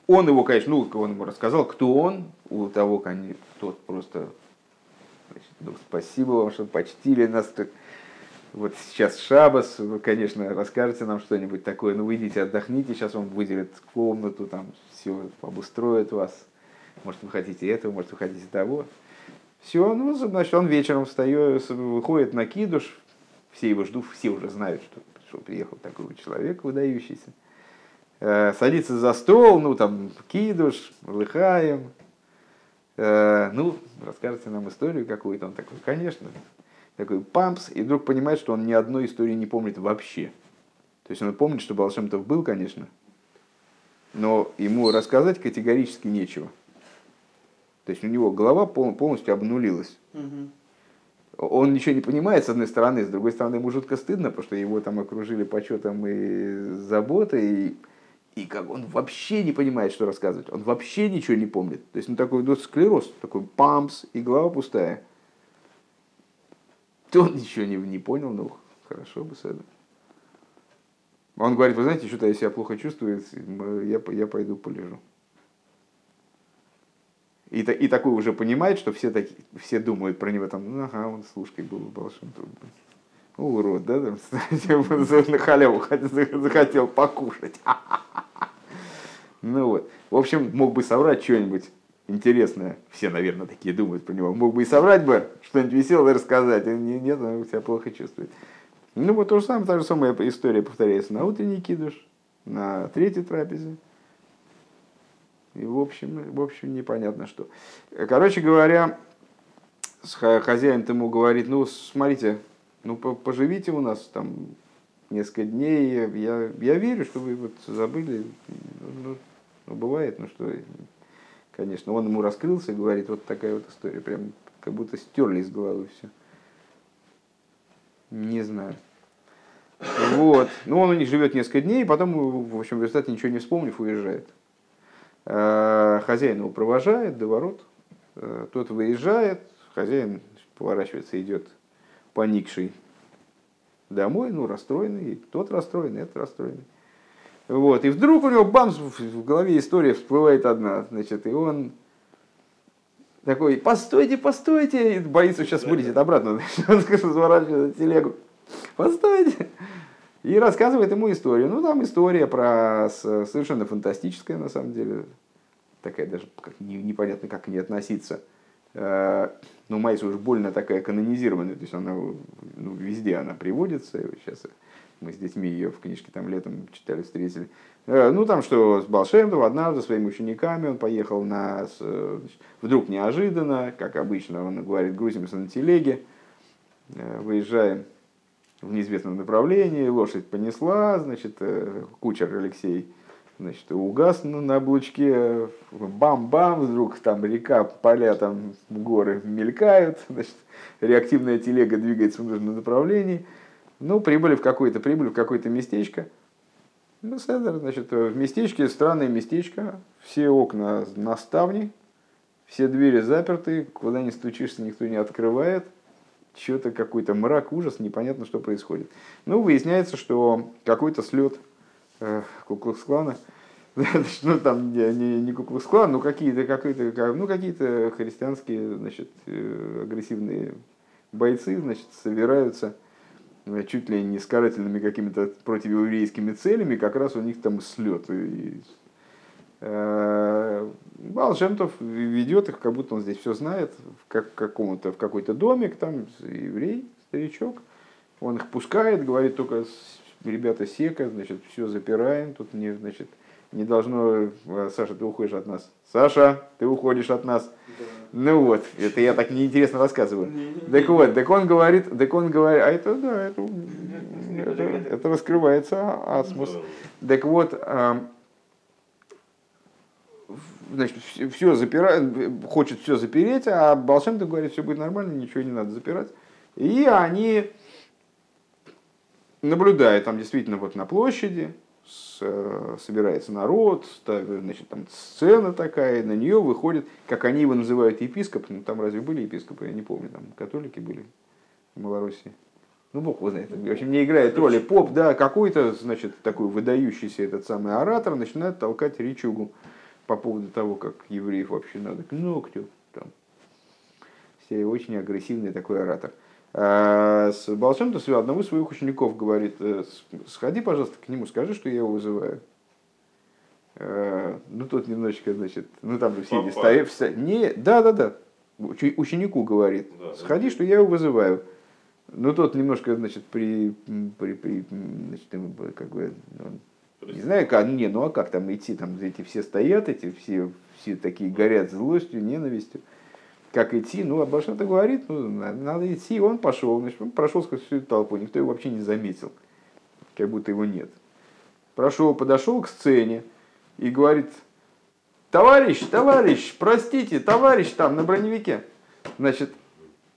он его, конечно, ну, он ему рассказал, кто он, у того, конечно, тот просто, значит, ну, спасибо вам, что почтили нас. Вот сейчас Шабас, вы, конечно, расскажете нам что-нибудь такое, ну, выйдите, отдохните, сейчас вам выделят комнату, там все обустроят вас. Может, вы хотите этого, может, вы хотите того. Все, ну, значит, он вечером встает, выходит на кидуш, все его ждут, все уже знают, что пришел, приехал такой человек выдающийся. Э, садится за стол, ну там кидуш, лыхаем. Э, ну, расскажите нам историю какую-то. Он такой, конечно, такой пампс, и вдруг понимает, что он ни одной истории не помнит вообще. То есть он помнит, что Балшемтов был, конечно, но ему рассказать категорически нечего. То есть у него голова полностью обнулилась. Угу. Он ничего не понимает, с одной стороны, с другой стороны, ему жутко стыдно, потому что его там окружили почетом и заботой, и и как он вообще не понимает, что рассказывать. Он вообще ничего не помнит. То есть ну, такой вот склероз, такой пампс, и голова пустая. То он ничего не, не понял, ну хорошо бы с этим. Он говорит, вы знаете, что-то я себя плохо чувствую, я, я пойду полежу. И, и такой уже понимает, что все, таки, все думают про него, там, ну, ага, он слушкой был большим трудом. Урод, да, там, на халяву захотел покушать. Ну вот. В общем, мог бы соврать что-нибудь интересное. Все, наверное, такие думают про него. Мог бы и соврать бы, что-нибудь веселое рассказать. Нет, он себя плохо чувствует. Ну вот то же самое, та же самая история повторяется на утренний кидуш, на третьей трапезе. И в общем, в общем, непонятно что. Короче говоря, хозяин ему говорит, ну, смотрите, ну, поживите у нас там несколько дней, я, я верю, что вы вот забыли, ну, ну, бывает, ну что, конечно, он ему раскрылся и говорит, вот такая вот история, прям как будто стерли из головы все. Не знаю. Вот. Ну, он у них живет несколько дней, и потом, в общем, в результате ничего не вспомнив, уезжает. А, хозяин его провожает до ворот, а, тот выезжает, хозяин поворачивается, идет поникший домой, ну, расстроенный, тот расстроенный, этот расстроенный. Вот. И вдруг у него бамс, в голове история всплывает одна. Значит, и он такой, постойте, постойте, и боится, сейчас вылетит обратно. Он разворачивает телегу. Постойте. И рассказывает ему историю. Ну, там история про совершенно фантастическая, на самом деле. Такая даже как, непонятно, как к ней относиться. Э, ну, Майса уж больно такая канонизированная, то есть она ну, везде она приводится. Сейчас мы с детьми ее в книжке там летом читали, встретили. Э, ну, там что, с Балшемтов однажды своими учениками он поехал на... Значит, вдруг неожиданно, как обычно, он говорит, грузимся на телеге, выезжаем в неизвестном направлении, лошадь понесла, значит, кучер Алексей значит, угас на, на облучке, бам-бам, вдруг там река, поля, там горы мелькают, значит, реактивная телега двигается в нужном направлении. Ну, прибыли в какое-то, прибыли в какое-то местечко. Ну, значит, в местечке, странное местечко, все окна на ставне, все двери заперты, куда не стучишься, никто не открывает. Что-то какой-то мрак, ужас, непонятно, что происходит. Ну, выясняется, что какой-то слет э, Куклукс-клана ну там не, не, не Куклукс-клан, но какие-то какие-то ну, какие-то христианские значит, э, агрессивные бойцы значит, собираются э, чуть ли не с карательными какими-то противоеврейскими целями, как раз у них там слет. И, э, Балшемтов ведет их, как будто он здесь все знает, как, какому-то, в какой-то домик, там еврей, старичок. Он их пускает, говорит только, ребята, сека, значит, все запираем, тут не, значит, не должно, э, Саша, ты уходишь от нас. Саша, ты уходишь от нас. Да. Ну вот, это я так неинтересно рассказываю. Не, не, так вот, так он говорит, так он говорит, а это, да, это, это, это раскрывается асмус. Так вот, значит, все запирает, хочет все запереть, а Балшемтов говорит, все будет нормально, ничего не надо запирать. И они наблюдают там действительно вот на площади, Э, собирается народ, значит, там сцена такая, на нее выходит, как они его называют, епископ, ну там разве были епископы, я не помню, там католики были в Малороссии. Ну, бог его знает. В общем, не играет роли поп, да, какой-то, значит, такой выдающийся этот самый оратор начинает толкать речугу по поводу того, как евреев вообще надо к ногтю. Там. Все очень агрессивный такой оратор. А с Балшем Тосве одному из своих учеников говорит, «Э, сходи, пожалуйста, к нему, скажи, что я его вызываю. А, ну, тот немножечко, значит, ну, там же все стоят. Не, да, да, да. Ученику говорит, сходи, что я его вызываю. Ну, тот немножко, значит, при, при, при значит, как бы, он, не знаю, как, не, ну а как там идти, там эти все стоят, эти все, все такие горят злостью, ненавистью как идти. Ну, Абашата говорит, ну, надо идти, он пошел. Значит, он прошел сквозь всю эту толпу, никто его вообще не заметил, как будто его нет. Прошел, подошел к сцене и говорит, товарищ, товарищ, простите, товарищ там на броневике, значит,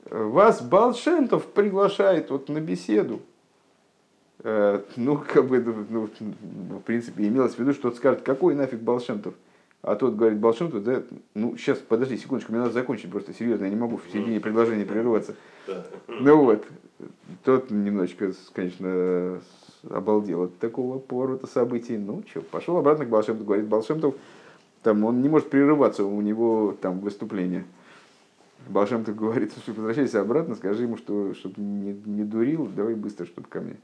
вас Балшентов приглашает вот на беседу. Э, ну, как бы, ну, в принципе, имелось в виду, что скажет, какой нафиг Балшентов. А тот говорит Балшемту, да, ну сейчас, подожди секундочку, мне надо закончить просто, серьезно, я не могу в середине предложения прерываться. Ну вот, тот немножечко, конечно, обалдел от такого поворота событий. Ну что, пошел обратно к Балшемту, говорит Балшемтов, там он не может прерываться, у него там выступление. Балшемтов говорит, что возвращайся обратно, скажи ему, что чтобы не, не дурил, давай быстро, чтобы ко мне.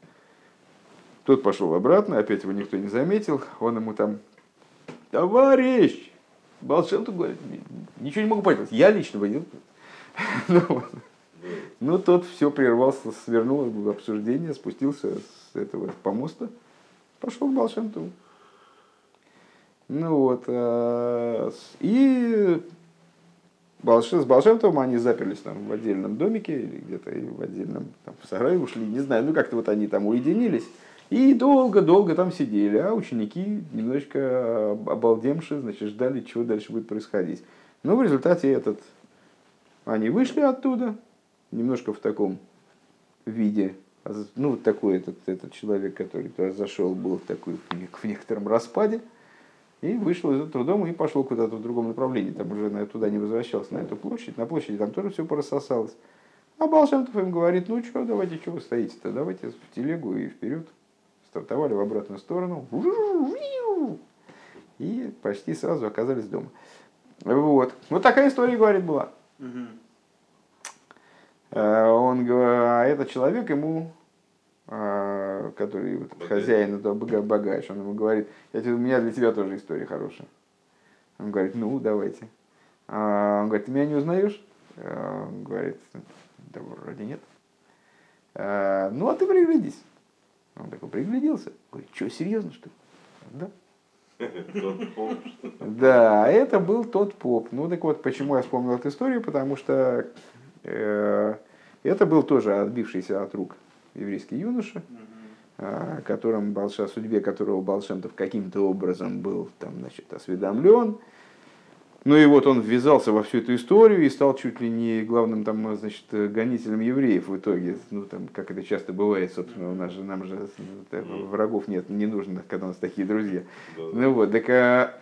Тот пошел обратно, опять его никто не заметил, он ему там товарищ! Балшемтов говорит, ничего не могу понять, я лично водил. Ну, ну, тот все прервался, свернул обсуждение, спустился с этого помоста, пошел к Балшемтову. Ну вот, а, и с Балшемтовым они заперлись там в отдельном домике или где-то в отдельном там, в сарае ушли, не знаю, ну как-то вот они там уединились. И долго-долго там сидели, а ученики немножечко обалдемшие, значит, ждали, чего дальше будет происходить. Но в результате этот, они вышли оттуда, немножко в таком виде, ну, вот такой этот, этот человек, который туда зашел, был в, такой, в некотором распаде, и вышел из этого дома и пошел куда-то в другом направлении. Там уже туда не возвращался, на эту площадь. На площади там тоже все порассосалось. А Балшемтов им говорит, ну что, давайте, что вы стоите-то, давайте в телегу и вперед стартовали в обратную сторону, и почти сразу оказались дома. Вот. Вот такая история, говорит, была. Э, он, а этот человек ему, э, который вот, хозяин этого богач, он ему говорит, я, у меня для тебя тоже история хорошая. Он говорит, ну, давайте. А он говорит, ты меня не узнаешь? Он говорит, да вроде нет. «Э, Ну, а ты приглядись. Он такой пригляделся. Говорит, что, серьезно, что ли? Да. Да, это был тот поп. Ну так вот, почему я вспомнил эту историю, потому что э, это был тоже отбившийся от рук еврейский юноша, э, о котором Балша, судьбе которого Балшемтов каким-то образом был там, значит, осведомлен. Ну и вот он ввязался во всю эту историю и стал чуть ли не главным там, значит, гонителем евреев в итоге. Ну там, как это часто бывает, собственно, у нас же, нам же э, врагов нет, не нужно, когда у нас такие друзья. Да. Ну вот, так а,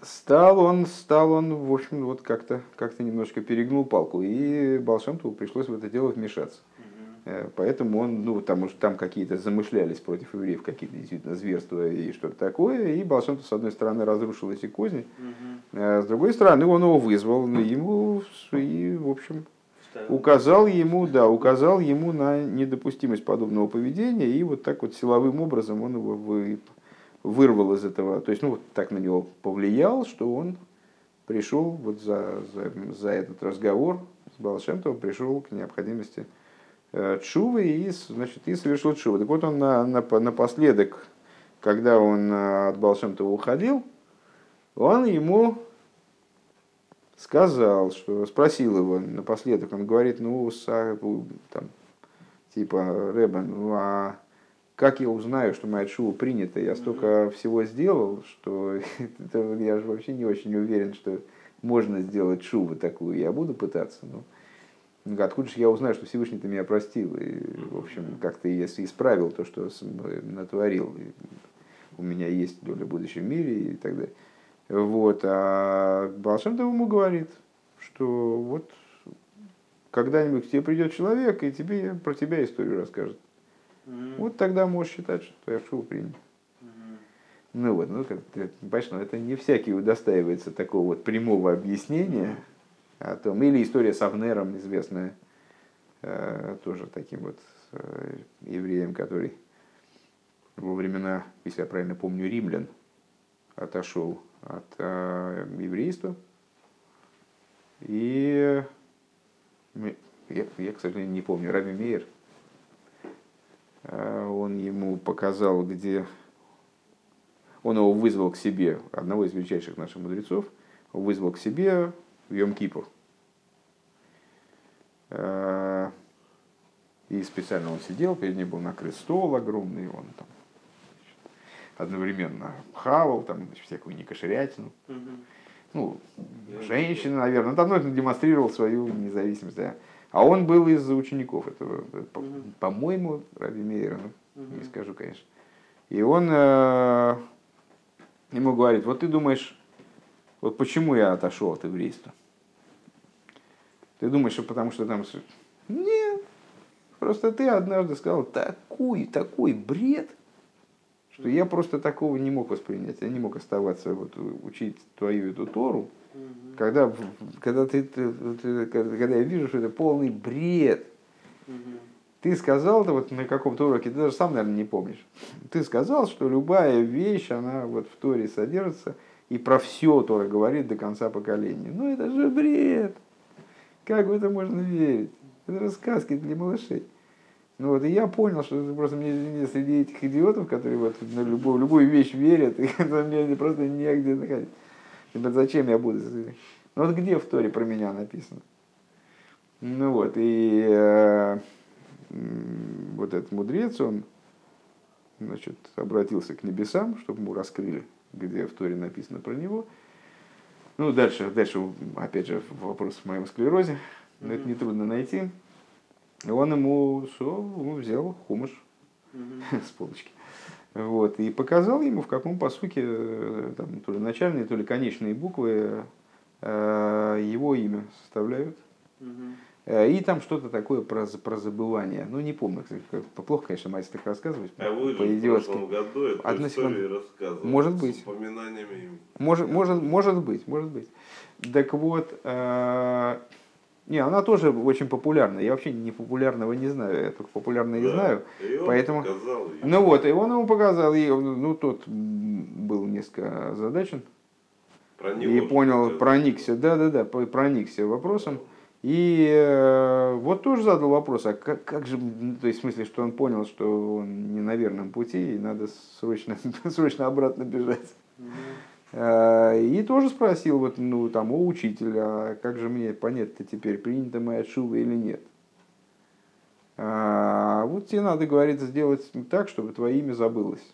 стал он, стал он, в общем, вот как-то как немножко перегнул палку, и Балшемтову пришлось в это дело вмешаться. Э, Поэтому он, ну, там уж там какие-то замышлялись против евреев, какие-то действительно зверства и что-то такое, и Балшемтов, с одной стороны, разрушил эти козни, а с другой стороны, он его вызвал, ему, и, в общем, указал ему, да, указал ему на недопустимость подобного поведения, и вот так вот силовым образом он его вы- вырвал из этого, то есть, ну, вот так на него повлиял, что он пришел вот за, за, за этот разговор с Балшемтовым, пришел к необходимости э, чувы и, значит, и совершил чуву. Так вот он на, на, напоследок, когда он э, от Балшемтова уходил, он ему сказал, что спросил его напоследок, он говорит, ну, са- там, типа, Рэбен, ну, а как я узнаю, что моя шува принята? Я столько всего сделал, что это я же вообще не очень уверен, что можно сделать шуву такую. Я буду пытаться. Ну, Он говорит, откуда же я узнаю, что Всевышний ты меня простил? И, в общем, как-то если исправил то, что с- натворил. У меня есть доля в будущем мире и так далее. Вот. А Балшемтов ему говорит, что вот когда-нибудь к тебе придет человек и тебе про тебя историю расскажет. Вот тогда можешь считать, что твоя шоу принят. Ну вот, ну, как понимаешь, ну, это не всякий удостаивается такого вот прямого объяснения о том. Или история с Авнером известная, э, тоже таким вот э, евреем, который во времена, если я правильно помню, римлян отошел от э, еврейства. И я, я, к сожалению, не помню, Раби Мейер, э, он ему показал, где он его вызвал к себе, одного из величайших наших мудрецов, вызвал к себе в Йом-Кипур. Э, И специально он сидел, перед ним был накрыт стол огромный, он там одновременно хавал, там, значит, всякую некошерятину. Ну, женщина, наверное, давно демонстрировал свою независимость. Да. А он был из учеников этого, э, по-моему, Раби Мейера, ну, не скажу, конечно. И он э, ему говорит, вот ты думаешь, вот почему я отошел от еврейства? Ты думаешь, что потому что там... Нет, просто ты однажды сказал такой, такой бред, что я просто такого не мог воспринять. Я не мог оставаться, вот, учить твою эту Тору, когда, в- когда, ты, ты- ты- когда когда я вижу, что это полный бред. Ты сказал, это вот на каком-то уроке, ты даже сам, наверное, не помнишь. Ты сказал, что любая вещь, она вот в Торе содержится, и про все Тора говорит до конца поколения. Ну это же бред! Как в это можно верить? Это же сказки для малышей. Ну вот, и я понял, что это просто мне, мне среди этих идиотов, которые вот на любую, любую вещь верят, и это мне просто негде находить. Типа, зачем я буду? Ну вот где в Торе про меня написано? Ну вот, и э, вот этот мудрец, он значит, обратился к небесам, чтобы ему раскрыли, где в Торе написано про него. Ну, дальше, дальше, опять же, вопрос в моем склерозе, но это нетрудно найти. И он ему что, ну, взял хумыш с полочки. Вот, и показал ему, в каком посуке, э, там, то ли начальные, то ли конечные буквы э, его имя составляют. Э, И там что-то такое про, про забывание. Ну, не помню, плохо, конечно, мать так рассказывать. А вы же в по-идиотски. прошлом году эту Одну историю рассказывали. Может с быть. упоминаниями. Может, может, может быть, может быть. Так вот, э, не, она тоже очень популярна. Я вообще не популярного не знаю, я только популярное не Да. знаю. И он Поэтому- показал ей. Ну вот, и он ему показал, и ну тот был несколько озадачен, Про и понял, что-то. проникся, да-да-да, проникся вопросом. И э, вот тоже задал вопрос, а как, как же, ну, то есть в смысле, что он понял, что он не на верном пути, и надо срочно, срочно обратно бежать. Э, И тоже спросил, вот, ну, там, о, учитель, а как же мне понять-то теперь, принята моя шува или нет? А, вот тебе надо, говорит, сделать так, чтобы твое имя забылось.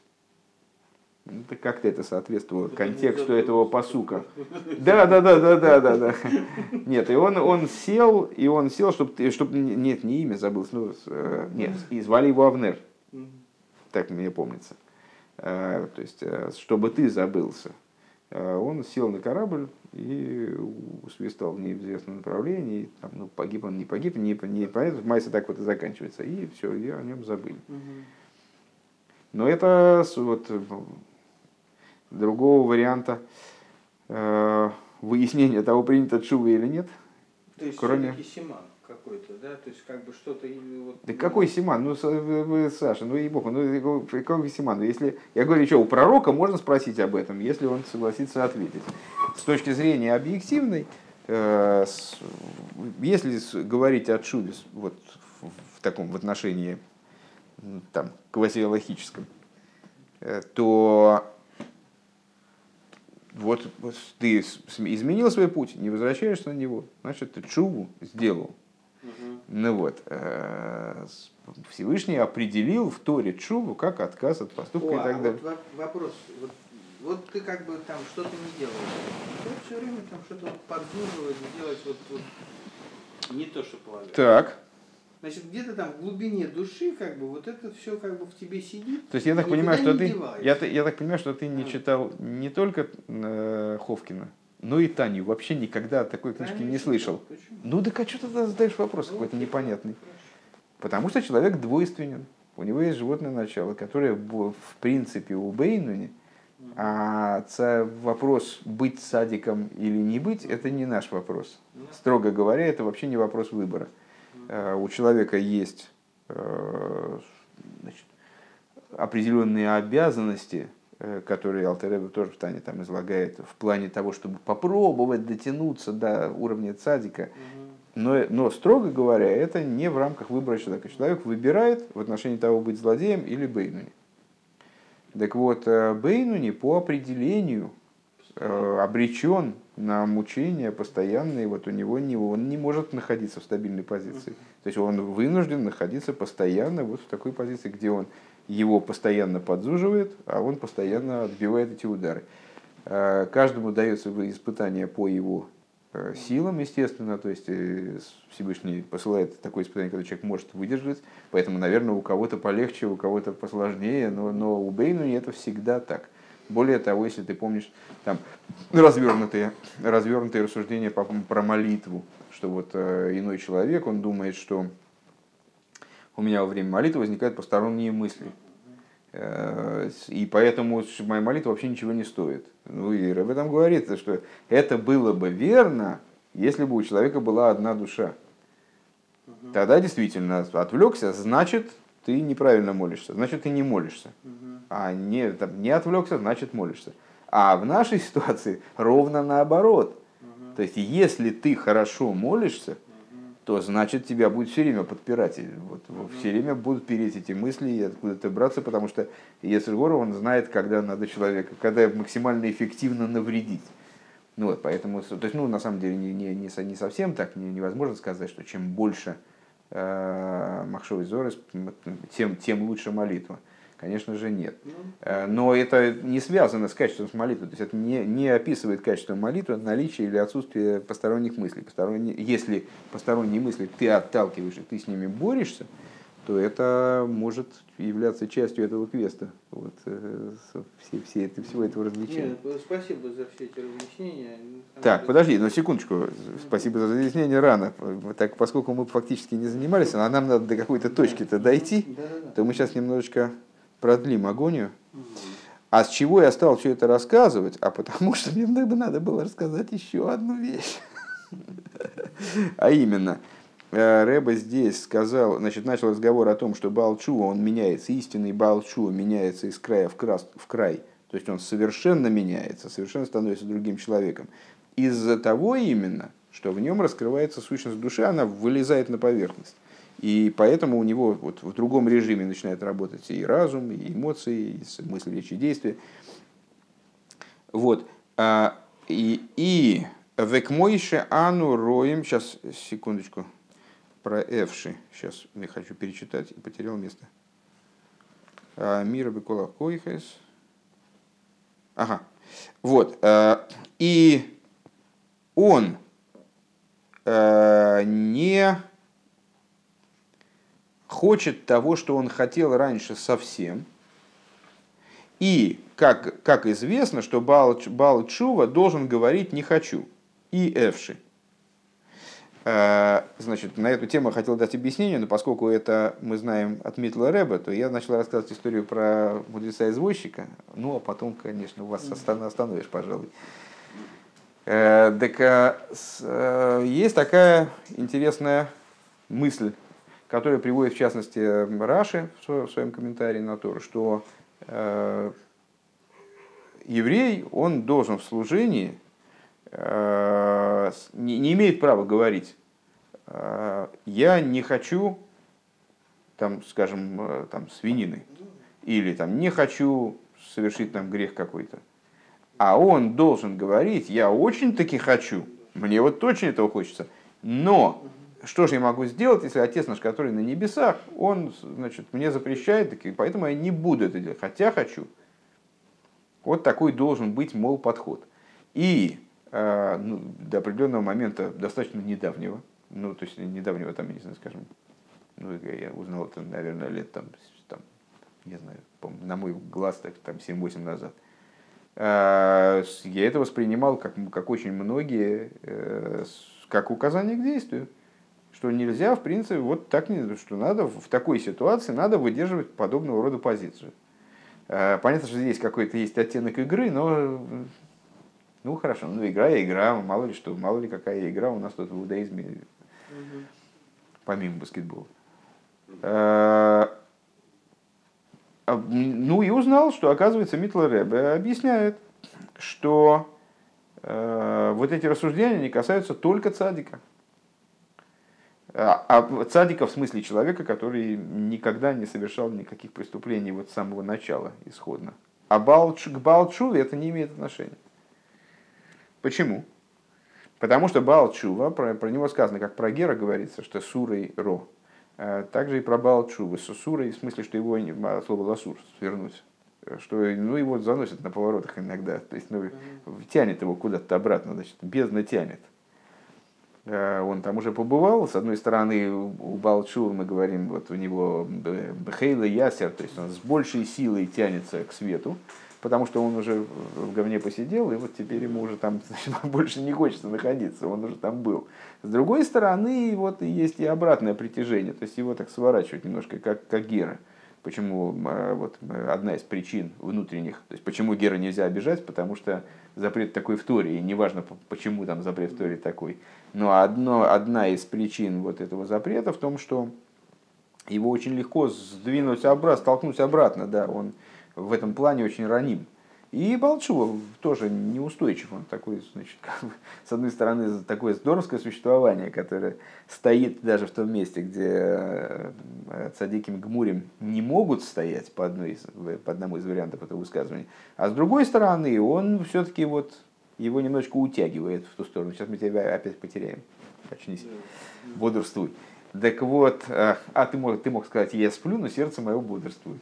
Это как-то это соответствовало контексту этого посука. Да, да, да, да, да, да, да. Нет, и он, он сел, и он сел, чтобы, чтобы нет, не имя забылось, ну, э, нет, и звали его Авнер, так мне помнится. Э, То есть, э, чтобы ты забылся. Э, Он сел на корабль и усвистал в неизвестном направлении. Там, ну, погиб он, не погиб, не, не понятно. Майса так вот и заканчивается. И все, и о нем забыли. Но это вот другого варианта э, выяснения того, принято шува или нет. То есть Кроме- Симан какой-то, да? То есть как бы что-то... Вот, Да какой Симан? Ну, вы, Саша, ну и бог, ну какой- Симан? Ну, Если, я говорю, что у пророка можно спросить об этом, если он согласится ответить. С точки зрения объективной, э, с- если говорить о Шубе вот в, в таком в отношении там, квазиологическом, э, то вот, ты изменил свой путь, не возвращаешься на него, значит, ты чуву сделал. Ну вот, э, Всевышний определил в Торе чуву как отказ от поступка О, и а так далее. вот во- вопрос. Вот, вот ты как бы там что-то не делаешь. Ты все время там что-то вот подзуживать, делать вот, вот не то, что полагаешь. Так, Значит, где-то там в глубине души, как бы, вот это все как бы в тебе сидит. то есть я так понимаю, что ты, девается. я, я так понимаю, что ты не А. читал не только э, Ховкина, но и Таню. Вообще никогда такой книжки не слышал. Почему? Ну так а что ты тогда задаешь вопрос Ну, какой-то непонятный? Потому что человек двойственен. У него есть животное начало, которое в принципе у Бейнуни, а ца- вопрос быть садиком или не быть, это не наш вопрос. Ну, Строго говоря, это вообще не вопрос выбора. Э, У человека есть э, значит, определенные обязанности, э, которые Алтереба тоже в Тане там излагает, в плане того, чтобы попробовать дотянуться до уровня цадика. Но, но строго говоря, это не в рамках выбора человека. Человек выбирает в отношении того, быть злодеем или Бейнуни. Так вот, э, Бейнуни по определению э, обречен на мучения постоянные. Вот у него не, он не может находиться в стабильной позиции. То есть он вынужден находиться постоянно вот в такой позиции, где он его постоянно подзуживает, а он постоянно отбивает эти удары. Э, Каждому дается испытание по его э, силам, естественно, то есть э, Всевышний посылает такое испытание, когда человек может выдержать, поэтому, наверное, у кого-то полегче, у кого-то посложнее, но, но у Бейнуни это всегда так. Более того, если ты помнишь там развернутые, развернутые рассуждения про молитву, что вот иной человек, он думает, что у меня во время молитвы возникают посторонние мысли. Э, И поэтому моя молитва вообще ничего не стоит. Ну и об этом говорится, что это было бы верно, если бы у человека была одна душа. Тогда действительно отвлекся, значит, ты неправильно молишься, значит, ты не молишься. А не, там, не отвлекся, значит, молишься. А в нашей ситуации ровно наоборот. То есть, если ты хорошо молишься, то значит тебя будет все время подпирать. Вот, вот все время будут переть эти мысли и откуда-то браться, потому что Ецергор, он знает, когда надо человека, когда максимально эффективно навредить. Ну вот, поэтому, то есть, ну, на самом деле, не, не, не, не совсем так, не- невозможно сказать, что чем больше э, Махшовый Зорес, тем, тем лучше молитва. Конечно же, нет. Ну, Э, Но это не связано с качеством молитвы. То есть это не, не описывает качество молитвы, наличие или отсутствие посторонних мыслей. Посторонние, если посторонние мысли ты отталкиваешь и ты с ними борешься, то это может являться частью этого квеста. Вот, э, все, все это, всего этого развлечения. Нет, э, спасибо за все эти разъяснения. Там Так, подожди, ну секундочку. Спасибо за разъяснение рано. Так, поскольку мы фактически не занимались, а нам надо до какой-то точки-то дойти, Да-да-да. то мы сейчас немножечко продлим агонию. А с чего я стал все это рассказывать? А потому что мне надо надо было рассказать еще одну вещь. А именно, э, Рэба здесь сказал, значит, начал разговор о том, что Балчуа, он меняется, истинный Балчуа меняется из края в, крас, в край. То есть он совершенно меняется, совершенно становится другим человеком. Из-за того именно, что в нем раскрывается сущность души, она вылезает на поверхность. И поэтому у него вот в другом режиме начинает работать и разум, и эмоции, и мысли, речи, действия. Вот. А, и, и векмойше ану роем, сейчас, секундочку, про эвши, сейчас я хочу перечитать, и потерял место. А, Мира бекола койхес. Ага. Вот. А, и он не хочет того, что он хотел раньше совсем. И, как, как известно, что Бал, Бал Чува должен говорить «не хочу» и «эвши». Э, значит, на эту тему хотел дать объяснение, но поскольку это мы знаем от Митла Рэба, то я начал рассказывать историю про мудреца-извозчика. Ну, а потом, конечно, у вас остановишь, пожалуй. Э, так э, есть такая интересная мысль который приводит в частности Раши в своем комментарии на то, что э, еврей, он должен в служении, э, не, не имеет права говорить, э, я не хочу, там, скажем, там, свинины, или там, не хочу совершить там грех какой-то. А он должен говорить, я очень-таки хочу, мне вот точно этого хочется, но что же я могу сделать, если отец наш, который на небесах, он значит, мне запрещает, и поэтому я не буду это делать, хотя хочу. Вот такой должен быть, мол, подход. И э, ну, до определенного момента, достаточно недавнего, ну, то есть недавнего, там, не знаю, скажем, ну, я узнал это, наверное, лет там, там не знаю, на мой глаз, так, там, 7-8 назад. Э, я это воспринимал, как, как очень многие, э, как указание к действию что нельзя, в принципе, вот так, что надо в такой ситуации надо выдерживать подобного рода позицию. Э, понятно, что здесь какой-то есть оттенок игры, но ну хорошо, ну игра и игра, мало ли что, мало ли какая игра у нас тут в иудаизме, угу. помимо баскетбола. Э, ну и узнал, что оказывается Митла Рэбе объясняет, что э, вот эти рассуждения не касаются только цадика. А, а цадика в смысле человека, который никогда не совершал никаких преступлений вот с самого начала исходно. А балч, к Балчуве это не имеет отношения. Почему? Потому что Балчува, про, про него сказано, как про Гера говорится, что Сурой Ро. А также и про Балчува. Сурой в смысле, что его слово ласур, свернуть. Что ну, его заносят на поворотах иногда. То есть ну, тянет его куда-то обратно, значит, бездна тянет. Э, он там уже побывал. С одной стороны, у Балчур мы говорим, вот у него Бхейла Ясер, то есть он с большей силой тянется к свету, потому что он уже в говне посидел, и вот теперь ему уже там значит, больше не хочется находиться, он уже там был. С другой стороны, вот есть и обратное притяжение, то есть его так сворачивать немножко, как, как Гера. Почему э, вот, одна из причин внутренних, то есть почему Гера нельзя обижать, потому что запрет такой в Торе, и неважно, почему там запрет в Торе такой. Но одно, одна из причин вот этого запрета в том, что его очень легко сдвинуть обратно, столкнуть обратно, да, он в этом плане очень раним. И Балчува тоже неустойчив, он такой, значит, как бы, с одной стороны, такое здоровское существование, которое стоит даже в том месте, где э, цадиким гмурим не могут стоять по, одной из, по одному из вариантов этого высказывания, а с другой стороны, он все-таки вот его немножко утягивает в ту сторону. Сейчас мы тебя опять потеряем. Очнись, бодрствуй. Так вот, э, а ты мог, ты мог сказать, я сплю, но сердце мое бодрствует.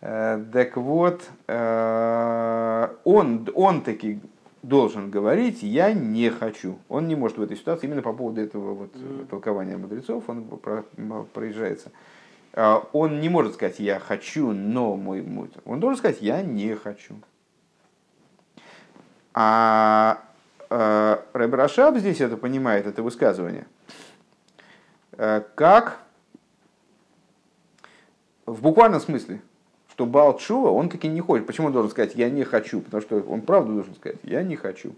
Э, так вот, э, он, он таки должен говорить, я не хочу. Он не может в этой ситуации, именно по поводу этого вот mm. толкования мудрецов, он про, проезжается. Э, он не может сказать, я хочу, но мой мой. Он должен сказать, я не хочу. А э, Рашаб здесь это понимает, это высказывание, как в буквальном смысле что Балчува, он таки не хочет. Почему он должен сказать, я не хочу? Потому что он правду должен сказать, я не хочу.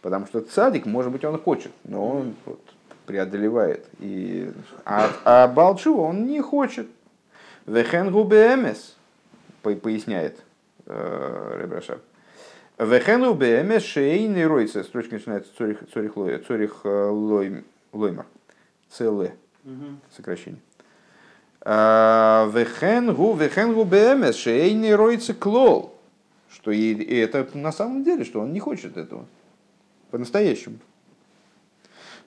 Потому что цадик, может быть, он хочет, но он вот, преодолевает. И... А, а Балчува он не хочет. Вехенгу бемес, поясняет Ребраша. Вехену БМС шейный ройца. Строчка начинается Цорих, Цорих, Лой, Цорих Лой, Лоймар. ЦЛ. Сокращение. Вехенгу, вехенгу БМС шейный ройца клол. Что и это на самом деле, что он не хочет этого. По-настоящему.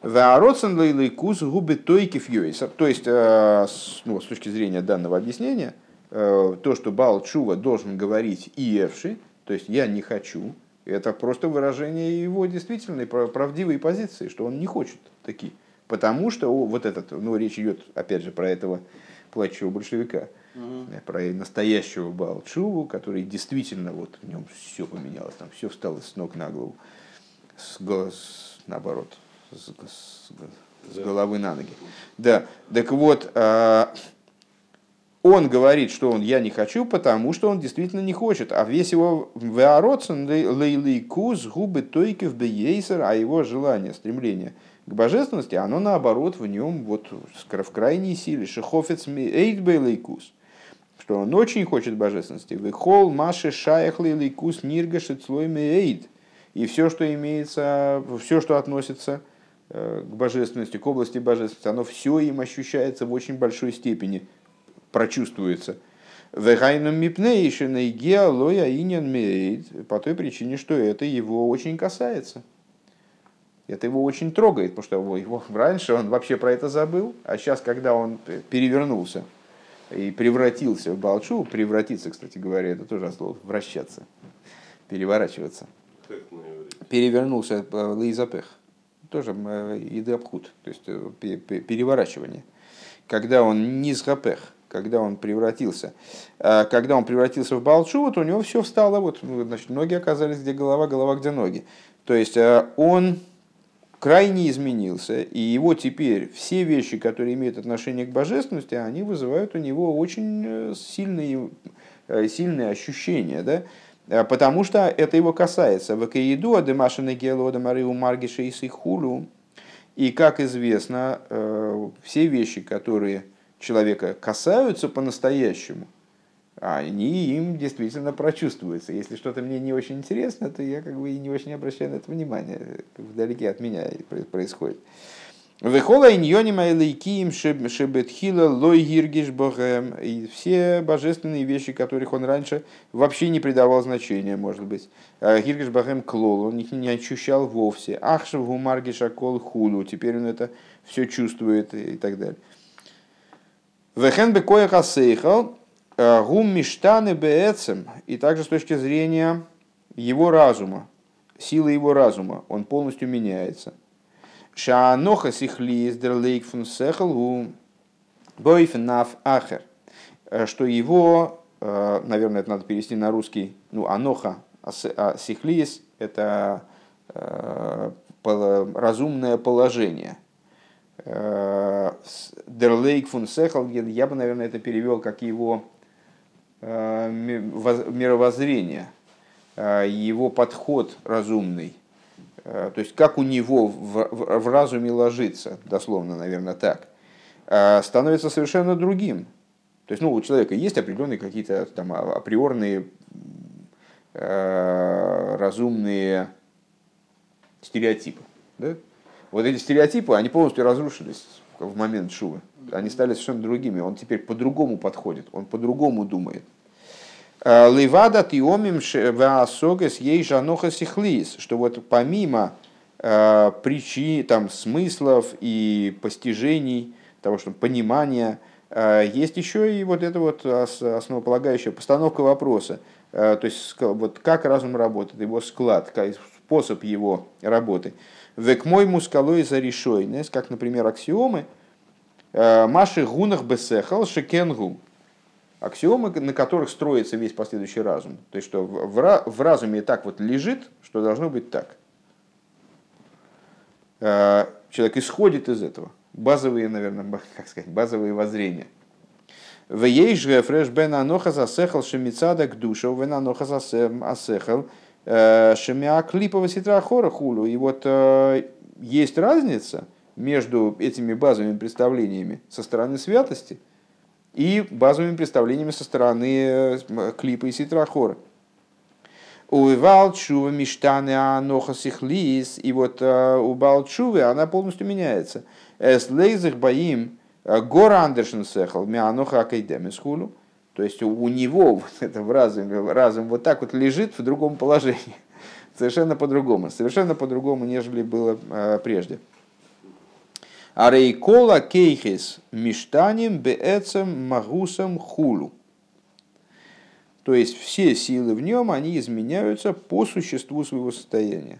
Вароцен лейкус губы тойки фьюиса. То есть, ну, с точки зрения данного объяснения, то, что Бал Чува должен говорить и Евши, то есть я не хочу, это просто выражение его действительной правдивой позиции, что он не хочет такие. Потому что вот этот, ну речь идет опять же про этого плачущего большевика, угу. про настоящего Балчуву, который действительно вот в нем все поменялось, там все встало с ног на голову, с, с, наоборот, с, с, с головы на ноги. Да, так вот, а, он говорит, что он я не хочу, потому что он действительно не хочет. А весь его веароцен лейликус губы тойкев бейсер, а его желание, стремление к божественности, оно наоборот в нем вот в крайней силе. Шехофец эйт бейликус что он очень хочет божественности. Выхол маши шаях лейкус нирга шицлой эйд. И все, что имеется, все, что относится э, к божественности, к области божественности, оно все им ощущается в очень большой степени прочувствуется. Вегайном мипнейшиной геолоя иньян мейд, по той причине, что это его очень касается. Это его очень трогает, потому что его, раньше он вообще про это забыл, а сейчас, когда он перевернулся и превратился в Балчу, превратиться, кстати говоря, это тоже слово, вращаться, переворачиваться. Перевернулся э, лейзапех, тоже идеабхут, то есть э, переворачивание. Когда он не сгапех, когда он превратился. Когда он превратился в Балчу, вот у него все встало, вот, ну, значит, ноги оказались где голова, голова где ноги. То есть э, он крайне изменился, и его теперь все вещи, которые имеют отношение к божественности, они вызывают у него очень э, сильные, э, сильные ощущения, да? потому что это его касается. Вакаиду адемашина гелода мариу маргиша и хулу. И, как известно, все вещи, которые человека касаются по-настоящему, они им действительно прочувствуются. Если что-то мне не очень интересно, то я как бы и не очень обращаю на это внимание. Вдалеке от меня происходит. Вехола иньони майлейкиим шебетхила лой гиргиш богем. И все божественные вещи, которых он раньше вообще не придавал значения, может быть. А гиргиш богем клол, он их не ощущал вовсе. Ахшев гумаргиша кол хулу. Теперь он это все чувствует и так далее. Вехен бекоя хасейхал, гум миштаны беэцем, и также с точки зрения его разума, силы его разума, он полностью меняется. Шааноха сихли дерлейк фун сехал гум бойфенаф ахер, э, что его, э, наверное, это надо перевести на русский, ну, аноха а сихлис – это разумное положение – Дерлейк фун Сехалген, я бы, наверное, это перевел как его э, мировоззрение, э, его подход разумный. Э, то есть, как у него в, в, в разуме ложится, дословно, наверное, так, становится совершенно другим. То есть, ну, у человека есть определенные какие-то там а, априорные разумные стереотипы. Да? Вот эти стереотипы, они полностью разрушились в момент Шувы. Они стали совершенно другими. Он теперь по-другому подходит, он по-другому думает. Э, Левада тиомим ваасогес ей жаноха сихлис, что вот помимо э, причин, там, смыслов и постижений, того, что понимания, э, есть еще и вот эта вот основополагающая постановка вопроса. То есть, вот как разум работает, его склад, способ его работы. Век мой мускалой за решойнес, как, например, аксиомы. Э, Маши гунах бесехал шекенгу. Аксиомы, на которых строится весь последующий разум. То есть, что в разуме так вот лежит, что должно быть так. Э, человек исходит из этого. Базовые, наверное, как сказать, базовые воззрения. В ей же фреш бен аноха засехал шемицада к душу, вен аноха засехал Э, Шемиа клипова ситра хора хулю. И вот э, есть разница между этими базовыми представлениями со стороны святости и базовыми представлениями со стороны э, клипа и ситра хора. Увивал чува миштаны анохас их лис. И вот у Балчувы она полностью меняется. Эс лейзах боим гора андершен сехал мианоха акайдемис хулу. То есть у него вот это в разуме, разум вот так вот лежит в другом положении. Совершенно по-другому. Совершенно по-другому, нежели было э, прежде. А рейкола кейхис миштаним беэцем магусом хулу. То есть все силы в нем, они изменяются по существу своего состояния.